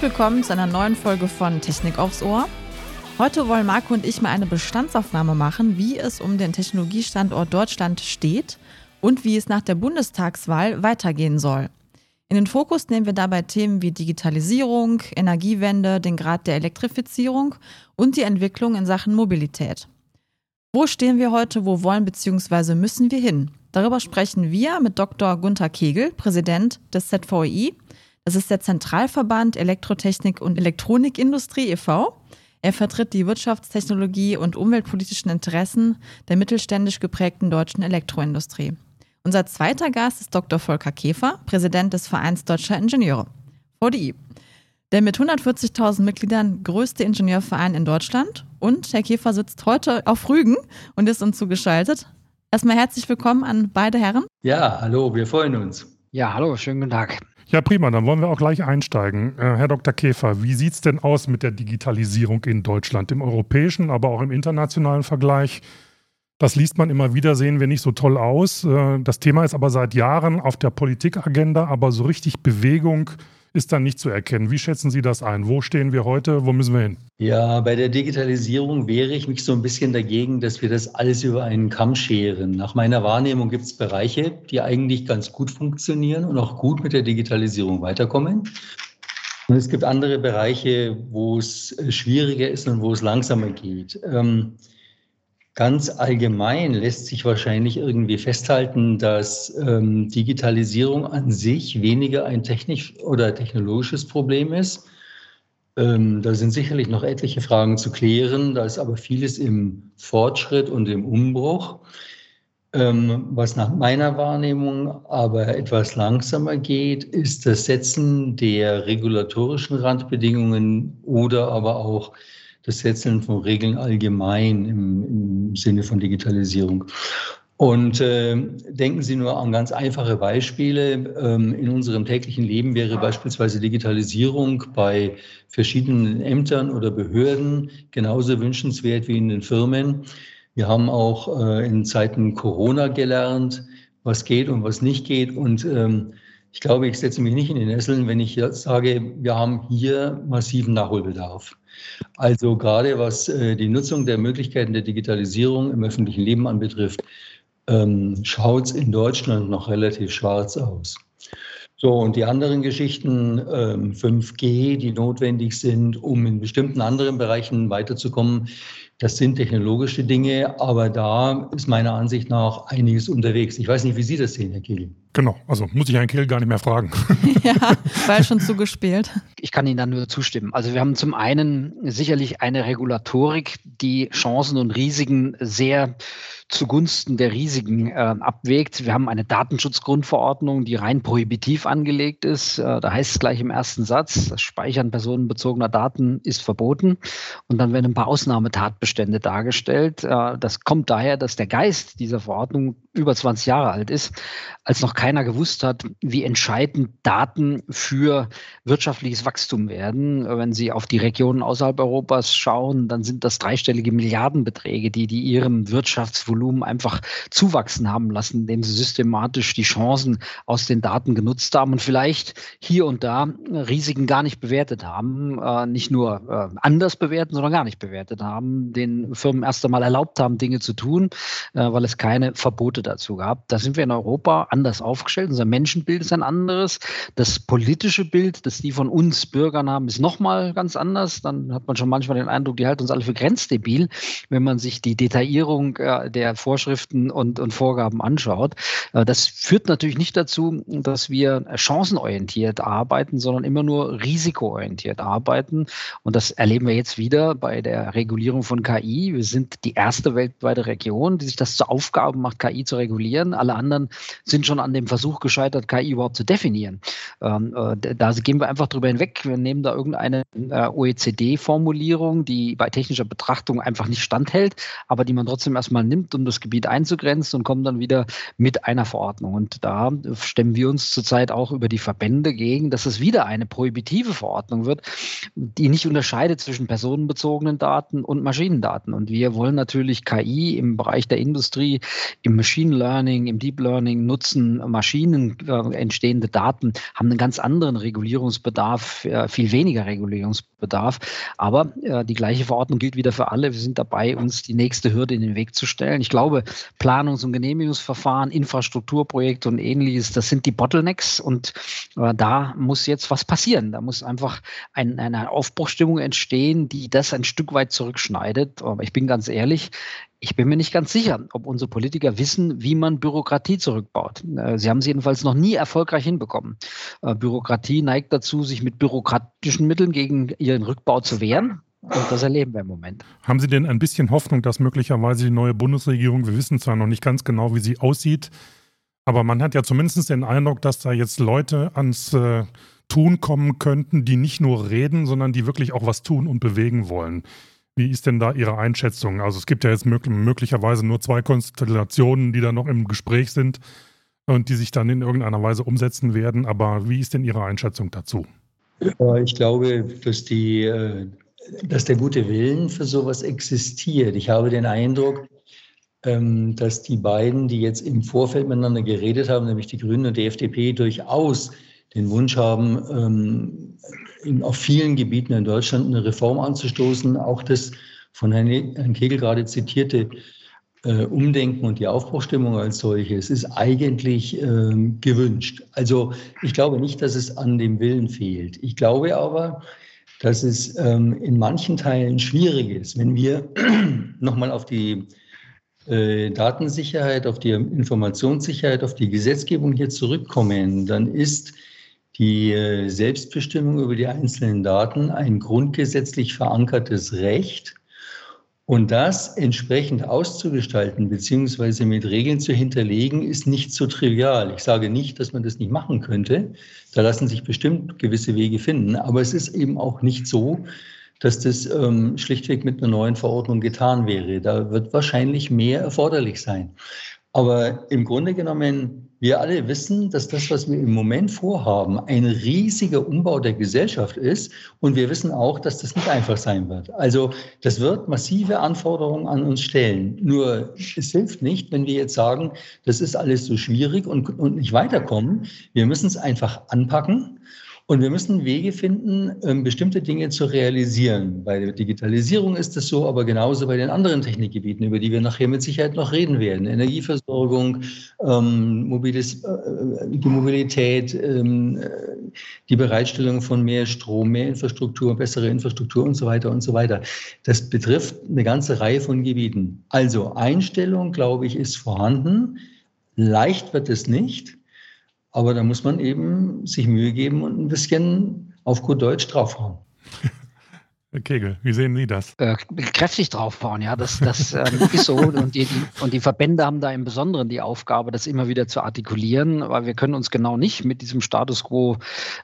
Willkommen zu einer neuen Folge von Technik aufs Ohr. Heute wollen Marco und ich mal eine Bestandsaufnahme machen, wie es um den Technologiestandort Deutschland steht und wie es nach der Bundestagswahl weitergehen soll. In den Fokus nehmen wir dabei Themen wie Digitalisierung, Energiewende, den Grad der Elektrifizierung und die Entwicklung in Sachen Mobilität. Wo stehen wir heute, wo wollen bzw. müssen wir hin? Darüber sprechen wir mit Dr. Gunther Kegel, Präsident des ZVI. Das ist der Zentralverband Elektrotechnik und Elektronikindustrie e.V. Er vertritt die wirtschaftstechnologie und umweltpolitischen Interessen der mittelständisch geprägten deutschen Elektroindustrie. Unser zweiter Gast ist Dr. Volker Käfer, Präsident des Vereins Deutscher Ingenieure, VDI. Der mit 140.000 Mitgliedern größte Ingenieurverein in Deutschland. Und Herr Käfer sitzt heute auf Rügen und ist uns zugeschaltet. Erstmal herzlich willkommen an beide Herren. Ja, hallo, wir freuen uns. Ja, hallo, schönen guten Tag. Ja, prima, dann wollen wir auch gleich einsteigen. Äh, Herr Dr. Käfer, wie sieht es denn aus mit der Digitalisierung in Deutschland, im europäischen, aber auch im internationalen Vergleich? Das liest man immer wieder, sehen wir nicht so toll aus. Äh, das Thema ist aber seit Jahren auf der Politikagenda, aber so richtig Bewegung ist dann nicht zu erkennen. Wie schätzen Sie das ein? Wo stehen wir heute? Wo müssen wir hin? Ja, bei der Digitalisierung wehre ich mich so ein bisschen dagegen, dass wir das alles über einen Kamm scheren. Nach meiner Wahrnehmung gibt es Bereiche, die eigentlich ganz gut funktionieren und auch gut mit der Digitalisierung weiterkommen. Und es gibt andere Bereiche, wo es schwieriger ist und wo es langsamer geht. Ähm, Ganz allgemein lässt sich wahrscheinlich irgendwie festhalten, dass ähm, Digitalisierung an sich weniger ein technisch oder technologisches Problem ist. Ähm, da sind sicherlich noch etliche Fragen zu klären. Da ist aber vieles im Fortschritt und im Umbruch. Ähm, was nach meiner Wahrnehmung aber etwas langsamer geht, ist das Setzen der regulatorischen Randbedingungen oder aber auch das Setzen von Regeln allgemein im, im Sinne von Digitalisierung. Und äh, denken Sie nur an ganz einfache Beispiele. Ähm, in unserem täglichen Leben wäre beispielsweise Digitalisierung bei verschiedenen Ämtern oder Behörden genauso wünschenswert wie in den Firmen. Wir haben auch äh, in Zeiten Corona gelernt, was geht und was nicht geht. Und ähm, ich glaube, ich setze mich nicht in den Nesseln, wenn ich jetzt sage, wir haben hier massiven Nachholbedarf. Also gerade was äh, die Nutzung der Möglichkeiten der Digitalisierung im öffentlichen Leben anbetrifft, ähm, schaut es in Deutschland noch relativ schwarz aus. So, und die anderen Geschichten, ähm, 5G, die notwendig sind, um in bestimmten anderen Bereichen weiterzukommen, das sind technologische Dinge, aber da ist meiner Ansicht nach einiges unterwegs. Ich weiß nicht, wie Sie das sehen, Herr Kiel. Genau, also muss ich Herrn Kiel gar nicht mehr fragen. ja, war schon zugespielt. Ich kann Ihnen da nur zustimmen. Also wir haben zum einen sicherlich eine Regulatorik, die Chancen und Risiken sehr zugunsten der Risiken äh, abwägt. Wir haben eine Datenschutzgrundverordnung, die rein prohibitiv angelegt ist. Äh, da heißt es gleich im ersten Satz, das Speichern personenbezogener Daten ist verboten. Und dann werden ein paar Ausnahmetatbestände dargestellt. Äh, das kommt daher, dass der Geist dieser Verordnung über 20 Jahre alt ist, als noch keiner gewusst hat, wie entscheidend Daten für wirtschaftliches Wachstum werden. Wenn Sie auf die Regionen außerhalb Europas schauen, dann sind das dreistellige Milliardenbeträge, die die ihrem Wirtschaftsvolumen einfach zuwachsen haben lassen, indem sie systematisch die Chancen aus den Daten genutzt haben und vielleicht hier und da Risiken gar nicht bewertet haben, äh, nicht nur äh, anders bewerten, sondern gar nicht bewertet haben, den Firmen erst einmal erlaubt haben, Dinge zu tun, äh, weil es keine Verbote Quote dazu gehabt. Da sind wir in Europa anders aufgestellt. Unser Menschenbild ist ein anderes. Das politische Bild, das die von uns Bürgern haben, ist nochmal ganz anders. Dann hat man schon manchmal den Eindruck, die halten uns alle für grenzdebil, wenn man sich die Detaillierung äh, der Vorschriften und, und Vorgaben anschaut. Äh, das führt natürlich nicht dazu, dass wir chancenorientiert arbeiten, sondern immer nur risikoorientiert arbeiten. Und das erleben wir jetzt wieder bei der Regulierung von KI. Wir sind die erste weltweite Region, die sich das zur Aufgabe macht, KI zu regulieren. Alle anderen sind schon an dem Versuch gescheitert, KI überhaupt zu definieren. Ähm, äh, da gehen wir einfach drüber hinweg. Wir nehmen da irgendeine äh, OECD-Formulierung, die bei technischer Betrachtung einfach nicht standhält, aber die man trotzdem erstmal nimmt, um das Gebiet einzugrenzen und kommen dann wieder mit einer Verordnung. Und da stemmen wir uns zurzeit auch über die Verbände gegen, dass es wieder eine prohibitive Verordnung wird, die nicht unterscheidet zwischen personenbezogenen Daten und Maschinendaten. Und wir wollen natürlich KI im Bereich der Industrie, im Machine Machine Learning, im Deep Learning nutzen Maschinen äh, entstehende Daten, haben einen ganz anderen Regulierungsbedarf, äh, viel weniger Regulierungsbedarf. Aber äh, die gleiche Verordnung gilt wieder für alle. Wir sind dabei, uns die nächste Hürde in den Weg zu stellen. Ich glaube, Planungs- und Genehmigungsverfahren, Infrastrukturprojekte und ähnliches, das sind die Bottlenecks und äh, da muss jetzt was passieren. Da muss einfach ein, eine Aufbruchstimmung entstehen, die das ein Stück weit zurückschneidet. Ich bin ganz ehrlich, ich bin mir nicht ganz sicher, ob unsere Politiker wissen, wie man Bürokratie zurückbaut. Äh, sie haben es jedenfalls noch nie erfolgreich hinbekommen. Äh, Bürokratie neigt dazu, sich mit bürokratischen Mitteln gegen ihren Rückbau zu wehren. Und das erleben wir im Moment. Haben Sie denn ein bisschen Hoffnung, dass möglicherweise die neue Bundesregierung, wir wissen zwar noch nicht ganz genau, wie sie aussieht, aber man hat ja zumindest den Eindruck, dass da jetzt Leute ans äh, Tun kommen könnten, die nicht nur reden, sondern die wirklich auch was tun und bewegen wollen. Wie ist denn da Ihre Einschätzung? Also es gibt ja jetzt möglicherweise nur zwei Konstellationen, die da noch im Gespräch sind und die sich dann in irgendeiner Weise umsetzen werden. Aber wie ist denn Ihre Einschätzung dazu? Ich glaube, dass, die, äh, dass der gute Willen für sowas existiert. Ich habe den Eindruck, ähm, dass die beiden, die jetzt im Vorfeld miteinander geredet haben, nämlich die Grünen und die FDP, durchaus den Wunsch haben, ähm, in, auf vielen Gebieten in Deutschland eine Reform anzustoßen. Auch das von Herrn, Kegel gerade zitierte äh, Umdenken und die Aufbruchstimmung als solches ist eigentlich ähm, gewünscht. Also ich glaube nicht, dass es an dem Willen fehlt. Ich glaube aber, dass es ähm, in manchen Teilen schwierig ist, wenn wir nochmal auf die äh, Datensicherheit, auf die Informationssicherheit, auf die Gesetzgebung hier zurückkommen, dann ist die äh, Selbstbestimmung über die einzelnen Daten ein grundgesetzlich verankertes Recht. Und das entsprechend auszugestalten beziehungsweise mit Regeln zu hinterlegen, ist nicht so trivial. Ich sage nicht, dass man das nicht machen könnte. Da lassen sich bestimmt gewisse Wege finden. Aber es ist eben auch nicht so, dass das ähm, schlichtweg mit einer neuen Verordnung getan wäre. Da wird wahrscheinlich mehr erforderlich sein. Aber im Grunde genommen, wir alle wissen, dass das, was wir im Moment vorhaben, ein riesiger Umbau der Gesellschaft ist. Und wir wissen auch, dass das nicht einfach sein wird. Also das wird massive Anforderungen an uns stellen. Nur es hilft nicht, wenn wir jetzt sagen, das ist alles so schwierig und, und nicht weiterkommen. Wir müssen es einfach anpacken und wir müssen Wege finden, ähm, bestimmte Dinge zu realisieren. Bei der Digitalisierung ist es so, aber genauso bei den anderen Technikgebieten, über die wir nachher mit Sicherheit noch reden werden. Energieversorgung, ähm, mobiles, äh, die Mobilität, ähm, die Bereitstellung von mehr Strom, mehr Infrastruktur, bessere Infrastruktur und so weiter und so weiter. Das betrifft eine ganze Reihe von Gebieten. Also Einstellung, glaube ich, ist vorhanden. Leicht wird es nicht. Aber da muss man eben sich Mühe geben und ein bisschen auf gut Deutsch draufhauen. Kegel, wie sehen Sie das? Äh, kräftig draufbauen, ja, das, das ähm, ist so. Und die, die, und die Verbände haben da im Besonderen die Aufgabe, das immer wieder zu artikulieren, weil wir können uns genau nicht mit diesem Status quo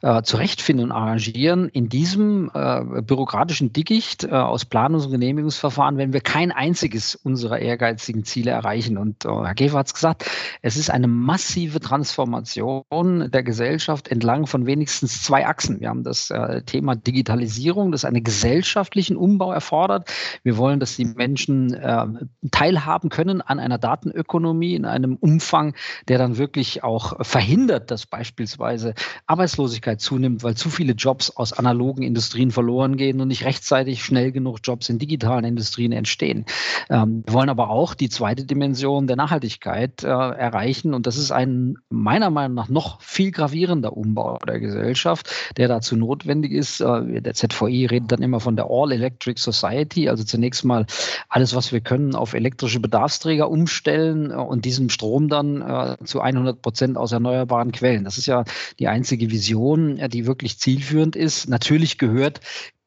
äh, zurechtfinden und arrangieren. In diesem äh, bürokratischen Dickicht äh, aus Planungs- und Genehmigungsverfahren, wenn wir kein einziges unserer ehrgeizigen Ziele erreichen. Und äh, Herr Käfer hat es gesagt, es ist eine massive Transformation der Gesellschaft entlang von wenigstens zwei Achsen. Wir haben das äh, Thema Digitalisierung, das ist eine Gesellschaft, gesellschaftlichen Umbau erfordert. Wir wollen, dass die Menschen äh, teilhaben können an einer Datenökonomie in einem Umfang, der dann wirklich auch verhindert, dass beispielsweise Arbeitslosigkeit zunimmt, weil zu viele Jobs aus analogen Industrien verloren gehen und nicht rechtzeitig schnell genug Jobs in digitalen Industrien entstehen. Ähm, wir wollen aber auch die zweite Dimension der Nachhaltigkeit äh, erreichen und das ist ein meiner Meinung nach noch viel gravierender Umbau der Gesellschaft, der dazu notwendig ist. Äh, der ZVI redet dann immer von der All Electric Society, also zunächst mal alles, was wir können, auf elektrische Bedarfsträger umstellen äh, und diesen Strom dann äh, zu 100 Prozent aus erneuerbaren Quellen. Das ist ja die einzige Vision, äh, die wirklich zielführend ist. Natürlich gehört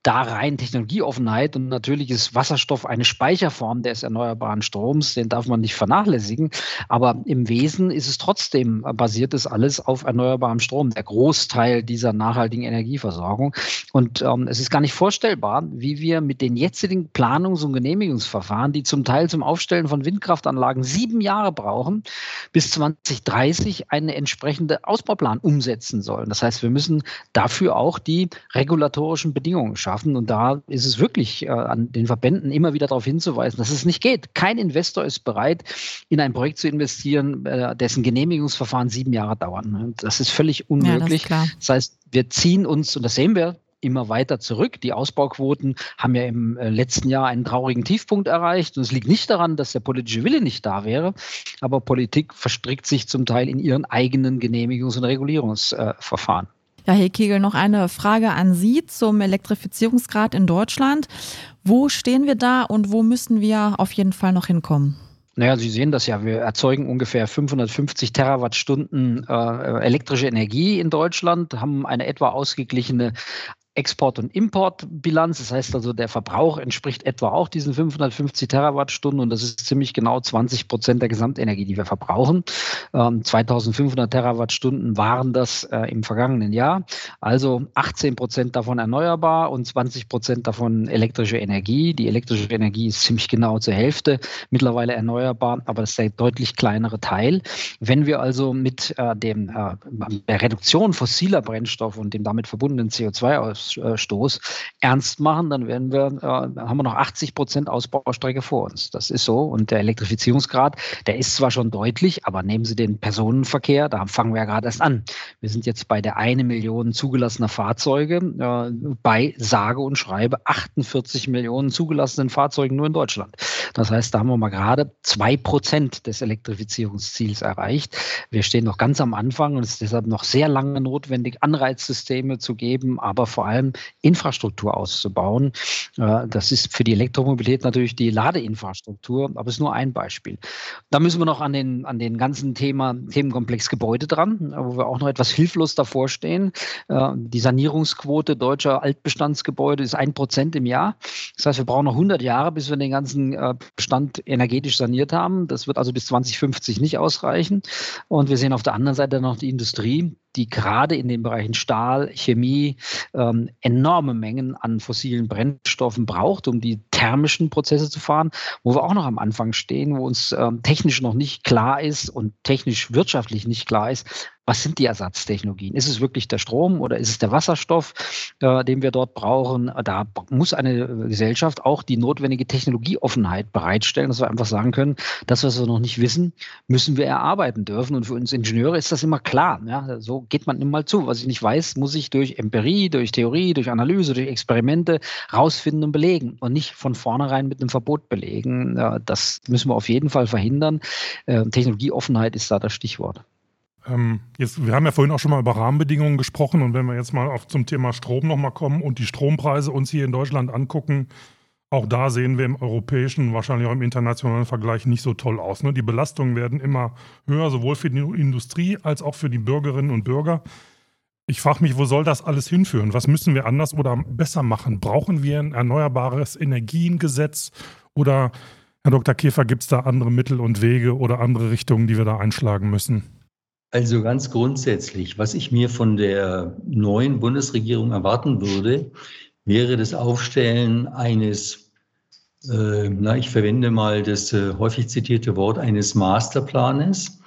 da rein Technologieoffenheit und natürlich ist Wasserstoff eine Speicherform des erneuerbaren Stroms, den darf man nicht vernachlässigen. Aber im Wesen ist es trotzdem, basiert es alles auf erneuerbarem Strom, der Großteil dieser nachhaltigen Energieversorgung. Und ähm, es ist gar nicht vorstellbar, wie wir mit den jetzigen Planungs- und Genehmigungsverfahren, die zum Teil zum Aufstellen von Windkraftanlagen sieben Jahre brauchen, bis 2030 einen entsprechenden Ausbauplan umsetzen sollen. Das heißt, wir müssen dafür auch die regulatorischen Bedingungen schaffen schaffen. Und da ist es wirklich äh, an den Verbänden immer wieder darauf hinzuweisen, dass es nicht geht. Kein Investor ist bereit, in ein Projekt zu investieren, äh, dessen Genehmigungsverfahren sieben Jahre dauern. Das ist völlig unmöglich. Ja, das, das heißt, wir ziehen uns, und das sehen wir immer weiter zurück. Die Ausbauquoten haben ja im äh, letzten Jahr einen traurigen Tiefpunkt erreicht. Und es liegt nicht daran, dass der politische Wille nicht da wäre, aber Politik verstrickt sich zum Teil in ihren eigenen Genehmigungs- und Regulierungsverfahren. Ja, Herr Kegel, noch eine Frage an Sie zum Elektrifizierungsgrad in Deutschland. Wo stehen wir da und wo müssen wir auf jeden Fall noch hinkommen? Naja, Sie sehen das ja. Wir erzeugen ungefähr 550 Terawattstunden äh, elektrische Energie in Deutschland, haben eine etwa ausgeglichene Export- und Importbilanz. Das heißt also, der Verbrauch entspricht etwa auch diesen 550 Terawattstunden und das ist ziemlich genau 20 Prozent der Gesamtenergie, die wir verbrauchen. Ähm, 2500 Terawattstunden waren das äh, im vergangenen Jahr. Also 18 Prozent davon erneuerbar und 20 Prozent davon elektrische Energie. Die elektrische Energie ist ziemlich genau zur Hälfte mittlerweile erneuerbar, aber das ist der deutlich kleinere Teil. Wenn wir also mit äh, dem, äh, der Reduktion fossiler Brennstoffe und dem damit verbundenen CO2-Ausstoß Ausstoß ernst machen, dann werden wir, äh, haben wir noch 80 Prozent Ausbaustrecke vor uns. Das ist so. Und der Elektrifizierungsgrad, der ist zwar schon deutlich, aber nehmen Sie den Personenverkehr, da fangen wir ja gerade erst an. Wir sind jetzt bei der eine Million zugelassener Fahrzeuge, äh, bei sage und schreibe 48 Millionen zugelassenen Fahrzeugen nur in Deutschland. Das heißt, da haben wir mal gerade zwei Prozent des Elektrifizierungsziels erreicht. Wir stehen noch ganz am Anfang und es ist deshalb noch sehr lange notwendig, Anreizsysteme zu geben, aber vor allem Infrastruktur auszubauen. Äh, das ist für die Elektromobilität natürlich die Ladeinfrastruktur, aber es ist nur ein Beispiel. Da müssen wir noch an den, an den ganzen Thema, Themenkomplex Gebäude dran, wo wir auch noch etwas hilflos davor stehen. Äh, die Sanierungsquote deutscher Altbestandsgebäude ist ein Prozent im Jahr. Das heißt, wir brauchen noch 100 Jahre, bis wir den ganzen äh, Bestand energetisch saniert haben. Das wird also bis 2050 nicht ausreichen. Und wir sehen auf der anderen Seite noch die Industrie, die gerade in den Bereichen Stahl, Chemie ähm, enorme Mengen an fossilen Brennstoffen braucht, um die thermischen Prozesse zu fahren, wo wir auch noch am Anfang stehen, wo uns ähm, technisch noch nicht klar ist und technisch wirtschaftlich nicht klar ist, was sind die Ersatztechnologien? Ist es wirklich der Strom oder ist es der Wasserstoff, äh, den wir dort brauchen? Da muss eine Gesellschaft auch die notwendige Technologieoffenheit bereitstellen, dass wir einfach sagen können, das, was wir noch nicht wissen, müssen wir erarbeiten dürfen. Und für uns Ingenieure ist das immer klar. Ja? So geht man immer zu. Was ich nicht weiß, muss ich durch Empirie, durch Theorie, durch Analyse, durch Experimente rausfinden und belegen und nicht von vornherein mit einem Verbot belegen. Das müssen wir auf jeden Fall verhindern. Äh, Technologieoffenheit ist da das Stichwort. Ähm, jetzt, wir haben ja vorhin auch schon mal über Rahmenbedingungen gesprochen und wenn wir jetzt mal auf zum Thema Strom nochmal kommen und die Strompreise uns hier in Deutschland angucken, auch da sehen wir im europäischen, wahrscheinlich auch im internationalen Vergleich nicht so toll aus. Ne? Die Belastungen werden immer höher, sowohl für die Industrie als auch für die Bürgerinnen und Bürger. Ich frage mich, wo soll das alles hinführen? Was müssen wir anders oder besser machen? Brauchen wir ein erneuerbares Energiengesetz oder, Herr Dr. Käfer, gibt es da andere Mittel und Wege oder andere Richtungen, die wir da einschlagen müssen? Also ganz grundsätzlich, was ich mir von der neuen Bundesregierung erwarten würde, wäre das Aufstellen eines, äh, na, ich verwende mal das äh, häufig zitierte Wort eines Masterplanes,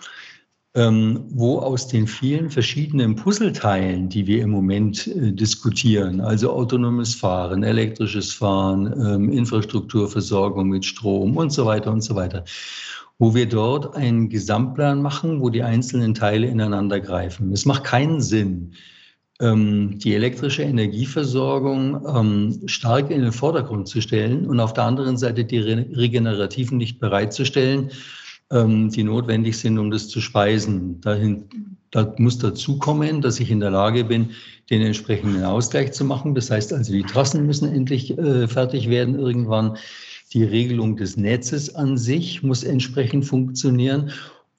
ähm, wo aus den vielen verschiedenen Puzzleteilen, die wir im Moment äh, diskutieren, also autonomes Fahren, elektrisches Fahren, ähm, Infrastrukturversorgung mit Strom und so weiter und so weiter, wo wir dort einen Gesamtplan machen, wo die einzelnen Teile ineinander greifen. Es macht keinen Sinn, ähm, die elektrische Energieversorgung ähm, stark in den Vordergrund zu stellen und auf der anderen Seite die Regenerativen nicht bereitzustellen, ähm, die notwendig sind, um das zu speisen. Dahin, da muss dazu kommen, dass ich in der Lage bin, den entsprechenden Ausgleich zu machen. Das heißt also, die Trassen müssen endlich äh, fertig werden irgendwann. Die Regelung des Netzes an sich muss entsprechend funktionieren.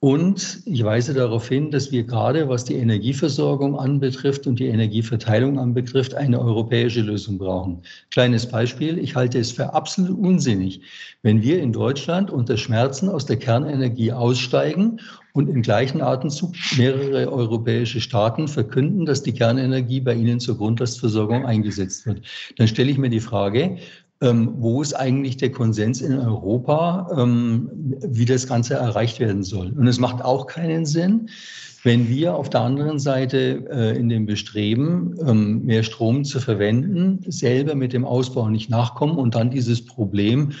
Und ich weise darauf hin, dass wir gerade, was die Energieversorgung anbetrifft und die Energieverteilung anbetrifft, eine europäische Lösung brauchen. Kleines Beispiel. Ich halte es für absolut unsinnig, wenn wir in Deutschland unter Schmerzen aus der Kernenergie aussteigen und im gleichen Atemzug mehrere europäische Staaten verkünden, dass die Kernenergie bei ihnen zur Grundlastversorgung eingesetzt wird. Dann stelle ich mir die Frage, ähm, wo ist eigentlich der Konsens in Europa, ähm, wie das Ganze erreicht werden soll. Und es macht auch keinen Sinn, wenn wir auf der anderen Seite äh, in dem Bestreben, ähm, mehr Strom zu verwenden, selber mit dem Ausbau nicht nachkommen und dann dieses Problem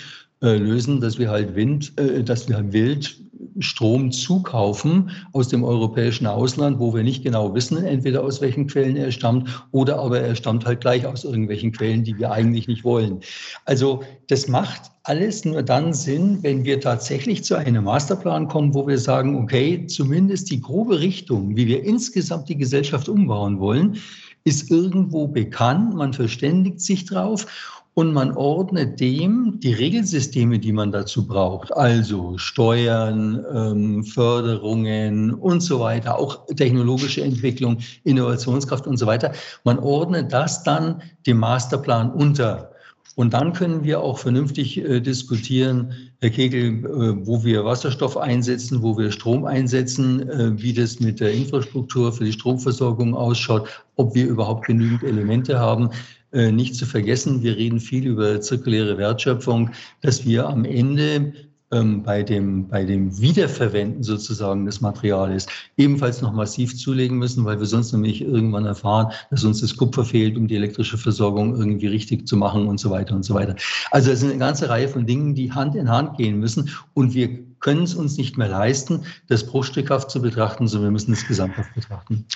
äh, lösen, dass wir halt Wind, äh, dass wir halt wild Strom zukaufen aus dem europäischen Ausland, wo wir nicht genau wissen, entweder aus welchen Quellen er stammt oder aber er stammt halt gleich aus irgendwelchen Quellen, die wir eigentlich nicht wollen. Also das macht alles nur dann Sinn, wenn wir tatsächlich zu einem Masterplan kommen, wo wir sagen, okay, zumindest die grobe Richtung, wie wir insgesamt die Gesellschaft umbauen wollen, ist irgendwo bekannt, man verständigt sich drauf und man ordnet dem die Regelsysteme, die man dazu braucht, also Steuern, ähm, Förderungen und so weiter, auch technologische Entwicklung, Innovationskraft und so weiter. Man ordnet das dann dem Masterplan unter. Und dann können wir auch vernünftig äh, diskutieren, Herr Kegel, äh, wo wir Wasserstoff einsetzen, wo wir Strom einsetzen, äh, wie das mit der Infrastruktur für die Stromversorgung ausschaut, ob wir überhaupt genügend Elemente haben. Äh, nicht zu vergessen, wir reden viel über zirkuläre Wertschöpfung, dass wir am Ende ähm, bei, dem, bei dem Wiederverwenden sozusagen des Materials ebenfalls noch massiv zulegen müssen, weil wir sonst nämlich irgendwann erfahren, dass uns das Kupfer fehlt, um die elektrische Versorgung irgendwie richtig zu machen und so weiter und so weiter. Also es sind eine ganze Reihe von Dingen, die Hand in Hand gehen müssen und wir können es uns nicht mehr leisten, das bruchstückhaft zu betrachten, sondern wir müssen es gesamthaft betrachten.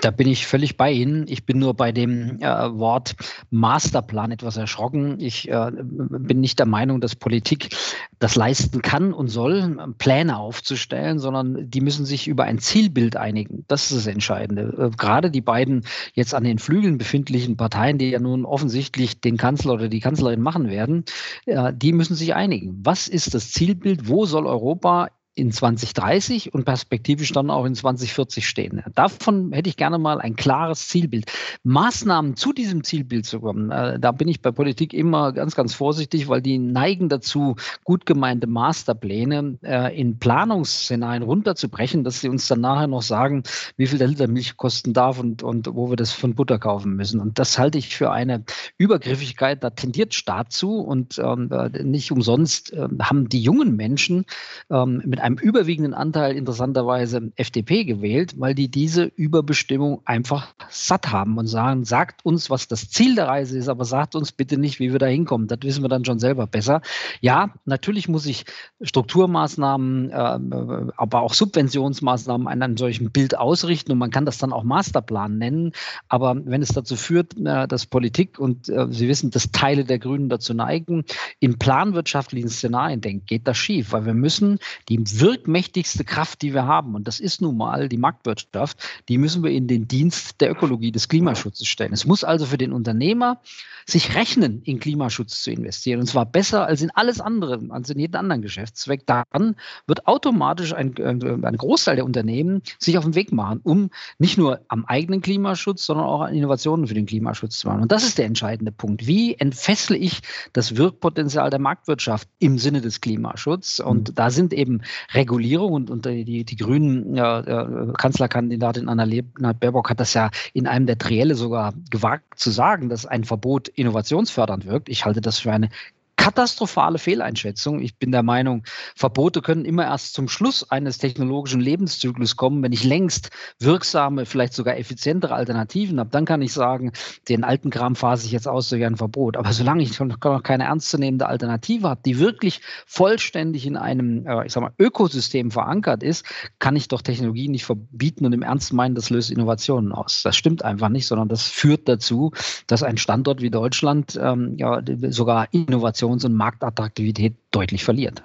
Da bin ich völlig bei Ihnen. Ich bin nur bei dem äh, Wort Masterplan etwas erschrocken. Ich äh, bin nicht der Meinung, dass Politik das leisten kann und soll, Pläne aufzustellen, sondern die müssen sich über ein Zielbild einigen. Das ist das Entscheidende. Äh, gerade die beiden jetzt an den Flügeln befindlichen Parteien, die ja nun offensichtlich den Kanzler oder die Kanzlerin machen werden, äh, die müssen sich einigen. Was ist das Zielbild? Wo soll Europa Europa in 2030 und perspektivisch dann auch in 2040 stehen. Davon hätte ich gerne mal ein klares Zielbild. Maßnahmen zu diesem Zielbild zu kommen, äh, da bin ich bei Politik immer ganz, ganz vorsichtig, weil die neigen dazu, gut gemeinte Masterpläne äh, in Planungsszenarien runterzubrechen, dass sie uns dann nachher noch sagen, wie viel der Liter Milch kosten darf und, und wo wir das von Butter kaufen müssen. Und das halte ich für eine Übergriffigkeit, da tendiert Staat zu und ähm, äh, nicht umsonst äh, haben die jungen Menschen ähm, mit einem überwiegenden Anteil interessanterweise FDP gewählt, weil die diese Überbestimmung einfach satt haben und sagen, sagt uns, was das Ziel der Reise ist, aber sagt uns bitte nicht, wie wir da hinkommen. Das wissen wir dann schon selber besser. Ja, natürlich muss ich Strukturmaßnahmen, äh, aber auch Subventionsmaßnahmen an einem solchen Bild ausrichten und man kann das dann auch Masterplan nennen. Aber wenn es dazu führt, äh, dass Politik und äh, Sie wissen, dass Teile der Grünen dazu neigen, in planwirtschaftlichen Szenarien denken, geht das schief, weil wir müssen die wirkmächtigste Kraft, die wir haben, und das ist nun mal die Marktwirtschaft, die müssen wir in den Dienst der Ökologie, des Klimaschutzes stellen. Es muss also für den Unternehmer sich rechnen, in Klimaschutz zu investieren. Und zwar besser als in alles andere, als in jeden anderen Geschäftszweck. Dann wird automatisch ein, ein Großteil der Unternehmen sich auf den Weg machen, um nicht nur am eigenen Klimaschutz, sondern auch an Innovationen für den Klimaschutz zu machen. Und das ist der entscheidende Punkt. Wie entfessle ich das Wirkpotenzial der Marktwirtschaft im Sinne des Klimaschutzes? Und mhm. da sind eben Regulierung und, und die, die grünen äh, Kanzlerkandidatin Annalena Baerbock hat das ja in einem der Trielle sogar gewagt zu sagen, dass ein Verbot innovationsfördernd wirkt. Ich halte das für eine katastrophale Fehleinschätzung. Ich bin der Meinung, Verbote können immer erst zum Schluss eines technologischen Lebenszyklus kommen, wenn ich längst wirksame, vielleicht sogar effizientere Alternativen habe. Dann kann ich sagen, den alten Kram phase ich jetzt aus durch ein Verbot. Aber solange ich noch keine ernstzunehmende Alternative habe, die wirklich vollständig in einem, äh, ich sag mal, Ökosystem verankert ist, kann ich doch Technologie nicht verbieten und im Ernst meinen, das löst Innovationen aus. Das stimmt einfach nicht, sondern das führt dazu, dass ein Standort wie Deutschland ähm, ja, sogar Innovationen Innovations- und Marktattraktivität deutlich verliert.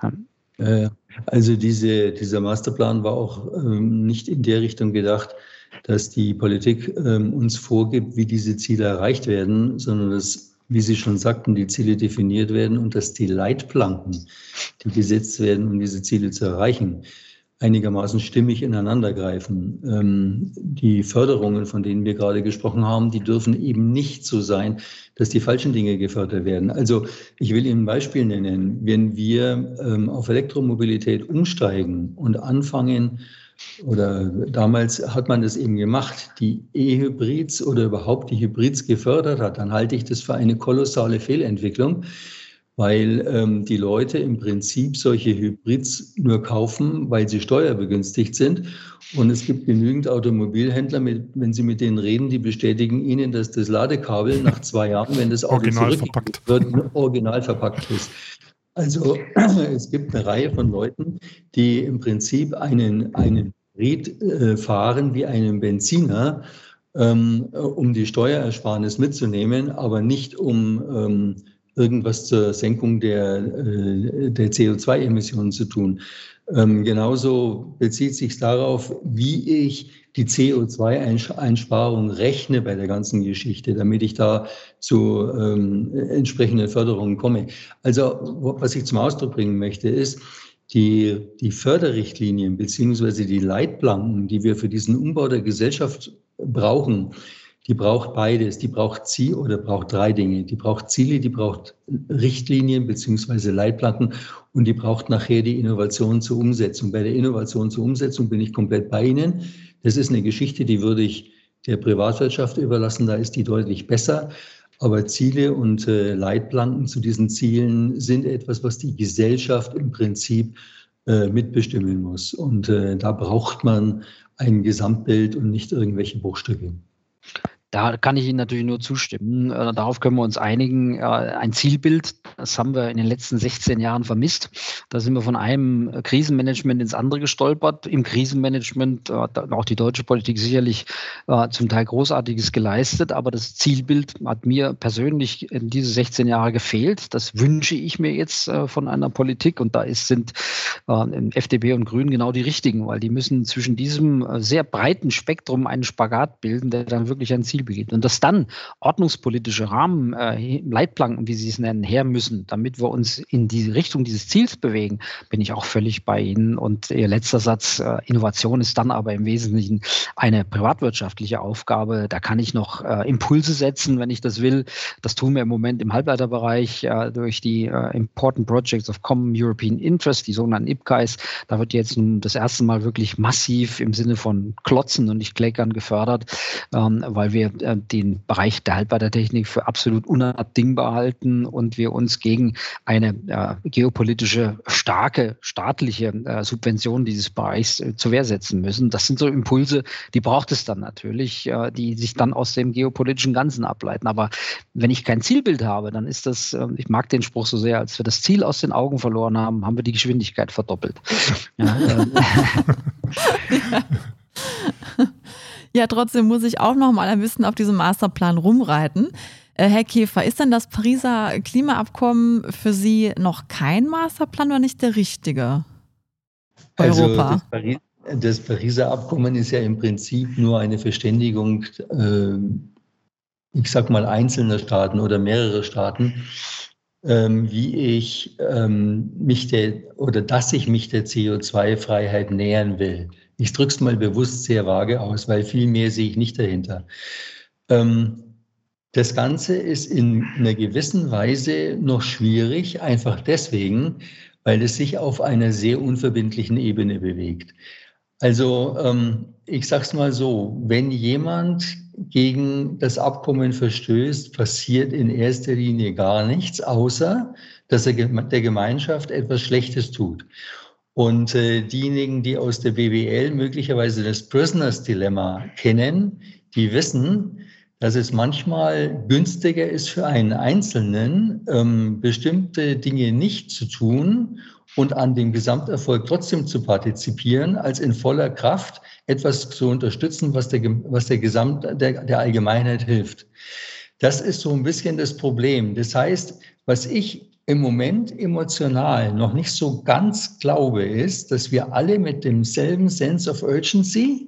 Also diese, dieser Masterplan war auch ähm, nicht in der Richtung gedacht, dass die Politik ähm, uns vorgibt, wie diese Ziele erreicht werden, sondern dass, wie Sie schon sagten, die Ziele definiert werden und dass die Leitplanken, die gesetzt werden, um diese Ziele zu erreichen, einigermaßen stimmig ineinandergreifen. Ähm, die Förderungen, von denen wir gerade gesprochen haben, die dürfen eben nicht so sein, dass die falschen Dinge gefördert werden. Also ich will Ihnen ein Beispiel nennen. Wenn wir ähm, auf Elektromobilität umsteigen und anfangen, oder damals hat man das eben gemacht, die E-Hybrids oder überhaupt die Hybrids gefördert hat, dann halte ich das für eine kolossale Fehlentwicklung weil ähm, die Leute im Prinzip solche Hybrids nur kaufen, weil sie steuerbegünstigt sind. Und es gibt genügend Automobilhändler, mit, wenn Sie mit denen reden, die bestätigen Ihnen, dass das Ladekabel nach zwei Jahren, wenn das Auto original verpackt wird, original verpackt ist. Also es gibt eine Reihe von Leuten, die im Prinzip einen, einen Hybrid äh, fahren wie einen Benziner, ähm, um die Steuerersparnis mitzunehmen, aber nicht um ähm, irgendwas zur Senkung der, äh, der CO2-Emissionen zu tun. Ähm, genauso bezieht sich darauf, wie ich die CO2-Einsparung rechne bei der ganzen Geschichte, damit ich da zu ähm, entsprechenden Förderungen komme. Also was ich zum Ausdruck bringen möchte, ist, die, die Förderrichtlinien beziehungsweise die Leitplanken, die wir für diesen Umbau der Gesellschaft brauchen, die braucht beides. Die braucht Ziel oder braucht drei Dinge. Die braucht Ziele, die braucht Richtlinien beziehungsweise Leitplanken und die braucht nachher die Innovation zur Umsetzung. Bei der Innovation zur Umsetzung bin ich komplett bei Ihnen. Das ist eine Geschichte, die würde ich der Privatwirtschaft überlassen. Da ist die deutlich besser. Aber Ziele und äh, Leitplanken zu diesen Zielen sind etwas, was die Gesellschaft im Prinzip äh, mitbestimmen muss. Und äh, da braucht man ein Gesamtbild und nicht irgendwelche Bruchstücke. Da kann ich Ihnen natürlich nur zustimmen. Äh, darauf können wir uns einigen. Äh, ein Zielbild, das haben wir in den letzten 16 Jahren vermisst. Da sind wir von einem Krisenmanagement ins andere gestolpert. Im Krisenmanagement hat auch die deutsche Politik sicherlich äh, zum Teil Großartiges geleistet, aber das Zielbild hat mir persönlich in diese 16 Jahre gefehlt. Das wünsche ich mir jetzt von einer Politik und da sind FDP und Grünen genau die richtigen, weil die müssen zwischen diesem sehr breiten Spektrum einen Spagat bilden, der dann wirklich ein Ziel Ziel begeht. Und dass dann ordnungspolitische Rahmen, äh, Leitplanken, wie Sie es nennen, her müssen, damit wir uns in die Richtung dieses Ziels bewegen, bin ich auch völlig bei Ihnen. Und Ihr letzter Satz, äh, Innovation ist dann aber im Wesentlichen eine privatwirtschaftliche Aufgabe. Da kann ich noch äh, Impulse setzen, wenn ich das will. Das tun wir im Moment im Halbleiterbereich äh, durch die äh, Important Projects of Common European Interest, die sogenannten IPCAIs. Da wird jetzt das erste Mal wirklich massiv im Sinne von Klotzen und nicht Kleckern gefördert, ähm, weil wir wir äh, den Bereich der Halbleitertechnik für absolut unabdingbar halten und wir uns gegen eine äh, geopolitische starke staatliche äh, Subvention dieses Bereichs äh, zur Wehr setzen müssen. Das sind so Impulse, die braucht es dann natürlich, äh, die sich dann aus dem geopolitischen Ganzen ableiten. Aber wenn ich kein Zielbild habe, dann ist das, ich mag den Spruch so sehr, als wir das Ziel aus den Augen verloren haben, haben wir die Geschwindigkeit verdoppelt. Ja, ja. Ja, trotzdem muss ich auch noch mal ein bisschen auf diesem Masterplan rumreiten. Äh, Herr Käfer, ist denn das Pariser Klimaabkommen für Sie noch kein Masterplan oder nicht der richtige? Also Europa. Das, Paris, das Pariser Abkommen ist ja im Prinzip nur eine Verständigung, äh, ich sag mal, einzelner Staaten oder mehrere Staaten, ähm, wie ich ähm, mich der oder dass ich mich der CO2-Freiheit nähern will. Ich drücke es mal bewusst sehr vage aus, weil viel mehr sehe ich nicht dahinter. Ähm, das Ganze ist in einer gewissen Weise noch schwierig, einfach deswegen, weil es sich auf einer sehr unverbindlichen Ebene bewegt. Also ähm, ich sage es mal so, wenn jemand gegen das Abkommen verstößt, passiert in erster Linie gar nichts, außer dass er der Gemeinschaft etwas Schlechtes tut. Und äh, diejenigen, die aus der BWL möglicherweise das Prisoners Dilemma kennen, die wissen, dass es manchmal günstiger ist für einen Einzelnen, ähm, bestimmte Dinge nicht zu tun und an dem Gesamterfolg trotzdem zu partizipieren, als in voller Kraft etwas zu unterstützen, was der, was der Gesamt, der, der Allgemeinheit hilft. Das ist so ein bisschen das Problem. Das heißt, was ich im Moment emotional noch nicht so ganz glaube, ist, dass wir alle mit demselben Sense of Urgency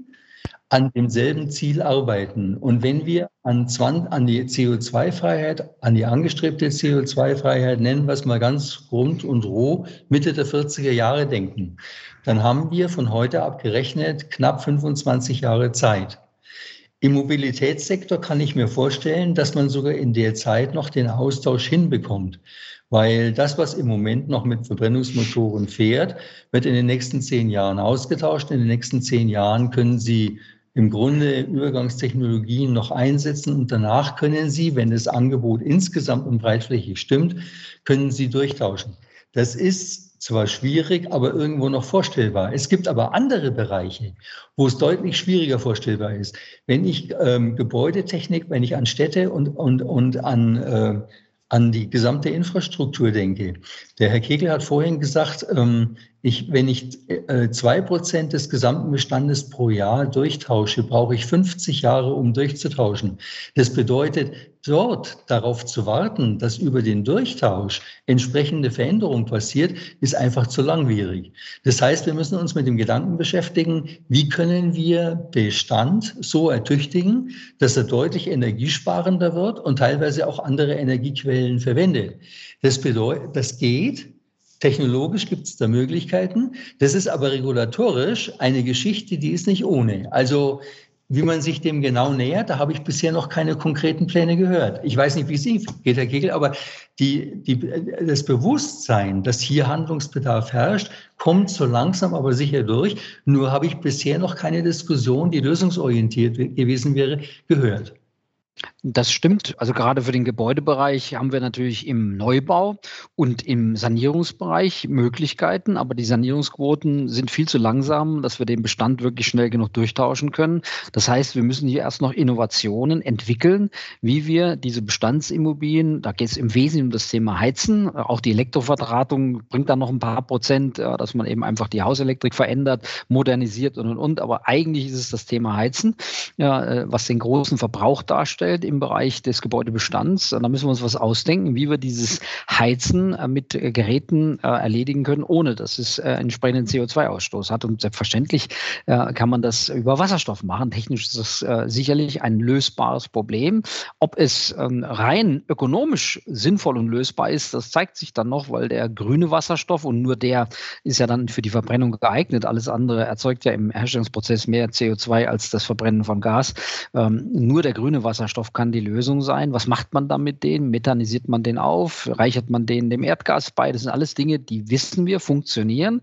an demselben Ziel arbeiten. Und wenn wir an, 20, an die CO2-Freiheit, an die angestrebte CO2-Freiheit, nennen wir es mal ganz rund und roh, Mitte der 40er Jahre denken, dann haben wir von heute ab gerechnet knapp 25 Jahre Zeit. Im Mobilitätssektor kann ich mir vorstellen, dass man sogar in der Zeit noch den Austausch hinbekommt. Weil das, was im Moment noch mit Verbrennungsmotoren fährt, wird in den nächsten zehn Jahren ausgetauscht. In den nächsten zehn Jahren können Sie im Grunde Übergangstechnologien noch einsetzen und danach können Sie, wenn das Angebot insgesamt und breitflächig stimmt, können Sie durchtauschen. Das ist zwar schwierig, aber irgendwo noch vorstellbar. Es gibt aber andere Bereiche, wo es deutlich schwieriger vorstellbar ist. Wenn ich ähm, Gebäudetechnik, wenn ich an Städte und, und, und an äh, an die gesamte Infrastruktur denke. Der Herr Kegel hat vorhin gesagt, ähm, ich, wenn ich äh, zwei Prozent des gesamten Bestandes pro Jahr durchtausche, brauche ich 50 Jahre, um durchzutauschen. Das bedeutet, dort darauf zu warten, dass über den Durchtausch entsprechende Veränderung passiert, ist einfach zu langwierig. Das heißt, wir müssen uns mit dem Gedanken beschäftigen, wie können wir Bestand so ertüchtigen, dass er deutlich energiesparender wird und teilweise auch andere Energiequellen verwendet. Das bedeutet, das geht, Technologisch gibt es da Möglichkeiten. Das ist aber regulatorisch eine Geschichte, die ist nicht ohne. Also wie man sich dem genau nähert, da habe ich bisher noch keine konkreten Pläne gehört. Ich weiß nicht, wie es Ihnen geht, Herr Kegel, aber die, die, das Bewusstsein, dass hier Handlungsbedarf herrscht, kommt so langsam aber sicher durch. Nur habe ich bisher noch keine Diskussion, die lösungsorientiert gewesen wäre, gehört. Das stimmt. Also gerade für den Gebäudebereich haben wir natürlich im Neubau und im Sanierungsbereich Möglichkeiten, aber die Sanierungsquoten sind viel zu langsam, dass wir den Bestand wirklich schnell genug durchtauschen können. Das heißt, wir müssen hier erst noch Innovationen entwickeln, wie wir diese Bestandsimmobilien, da geht es im Wesentlichen um das Thema Heizen, auch die Elektroverdrahtung bringt da noch ein paar Prozent, dass man eben einfach die Hauselektrik verändert, modernisiert und und und. Aber eigentlich ist es das Thema Heizen, äh, was den großen Verbrauch darstellt im Bereich des Gebäudebestands. Da müssen wir uns was ausdenken, wie wir dieses Heizen äh, mit äh, Geräten äh, erledigen können, ohne dass es entsprechenden CO2-Ausstoß hat. Und selbstverständlich kann man das über Wasserstoff machen. Technisch ist das sicherlich ein lösbares Problem. Ob es ähm, rein ökonomisch sinnvoll und lösbar ist, das zeigt sich dann noch, weil der grüne Wasserstoff und nur der ist ja dann für die Verbrennung geeignet. Alles andere erzeugt ja im Herstellungsprozess mehr CO2 als das Verbrennen von Gas. Ähm, nur der grüne Wasserstoff kann die Lösung sein. Was macht man dann mit denen? Methanisiert man den auf? Reichert man denen dem Erdgas bei? Das sind alles Dinge, die wissen wir, funktionieren.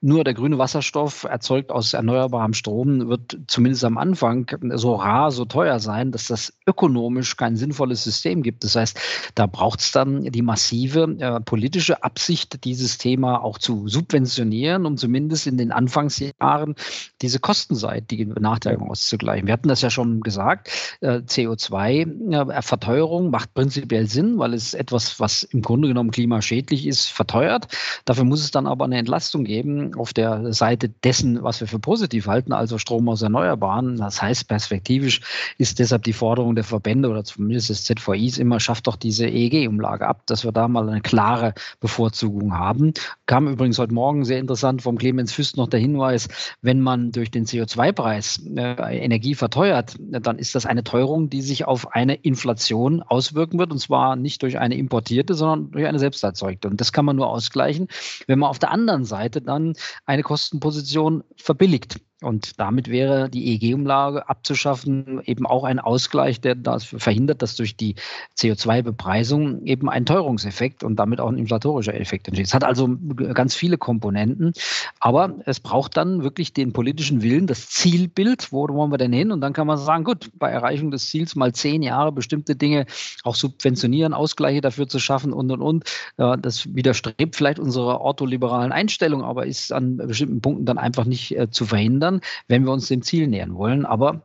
Nur der grüne Wasserstoff erzeugt aus erneuerbarem Strom wird zumindest am Anfang so rar, so teuer sein, dass das ökonomisch kein sinnvolles System gibt. Das heißt, da braucht es dann die massive äh, politische Absicht, dieses Thema auch zu subventionieren, um zumindest in den Anfangsjahren diese kostenseitige Benachteiligung auszugleichen. Wir hatten das ja schon gesagt, äh, CO2 CO2-Verteuerung macht prinzipiell Sinn, weil es etwas, was im Grunde genommen klimaschädlich ist, verteuert. Dafür muss es dann aber eine Entlastung geben auf der Seite dessen, was wir für positiv halten, also Strom aus Erneuerbaren. Das heißt, perspektivisch ist deshalb die Forderung der Verbände oder zumindest des ZVIs immer, schafft doch diese EEG-Umlage ab, dass wir da mal eine klare Bevorzugung haben. Kam übrigens heute Morgen sehr interessant vom Clemens Füst noch der Hinweis, wenn man durch den CO2-Preis äh, Energie verteuert, dann ist das eine Teuerung, die sich auf eine Inflation auswirken wird, und zwar nicht durch eine importierte, sondern durch eine selbsterzeugte. Und das kann man nur ausgleichen, wenn man auf der anderen Seite dann eine Kostenposition verbilligt. Und damit wäre die EEG-Umlage abzuschaffen eben auch ein Ausgleich, der das verhindert, dass durch die CO2-Bepreisung eben ein Teuerungseffekt und damit auch ein inflatorischer Effekt entsteht. Es hat also ganz viele Komponenten, aber es braucht dann wirklich den politischen Willen, das Zielbild, wo wollen wir denn hin? Und dann kann man sagen, gut, bei Erreichung des Ziels mal zehn Jahre bestimmte Dinge auch subventionieren, Ausgleiche dafür zu schaffen und und und. Das widerstrebt vielleicht unserer ortholiberalen Einstellung, aber ist an bestimmten Punkten dann einfach nicht äh, zu verhindern verändern, wenn wir uns dem Ziel nähern wollen. Aber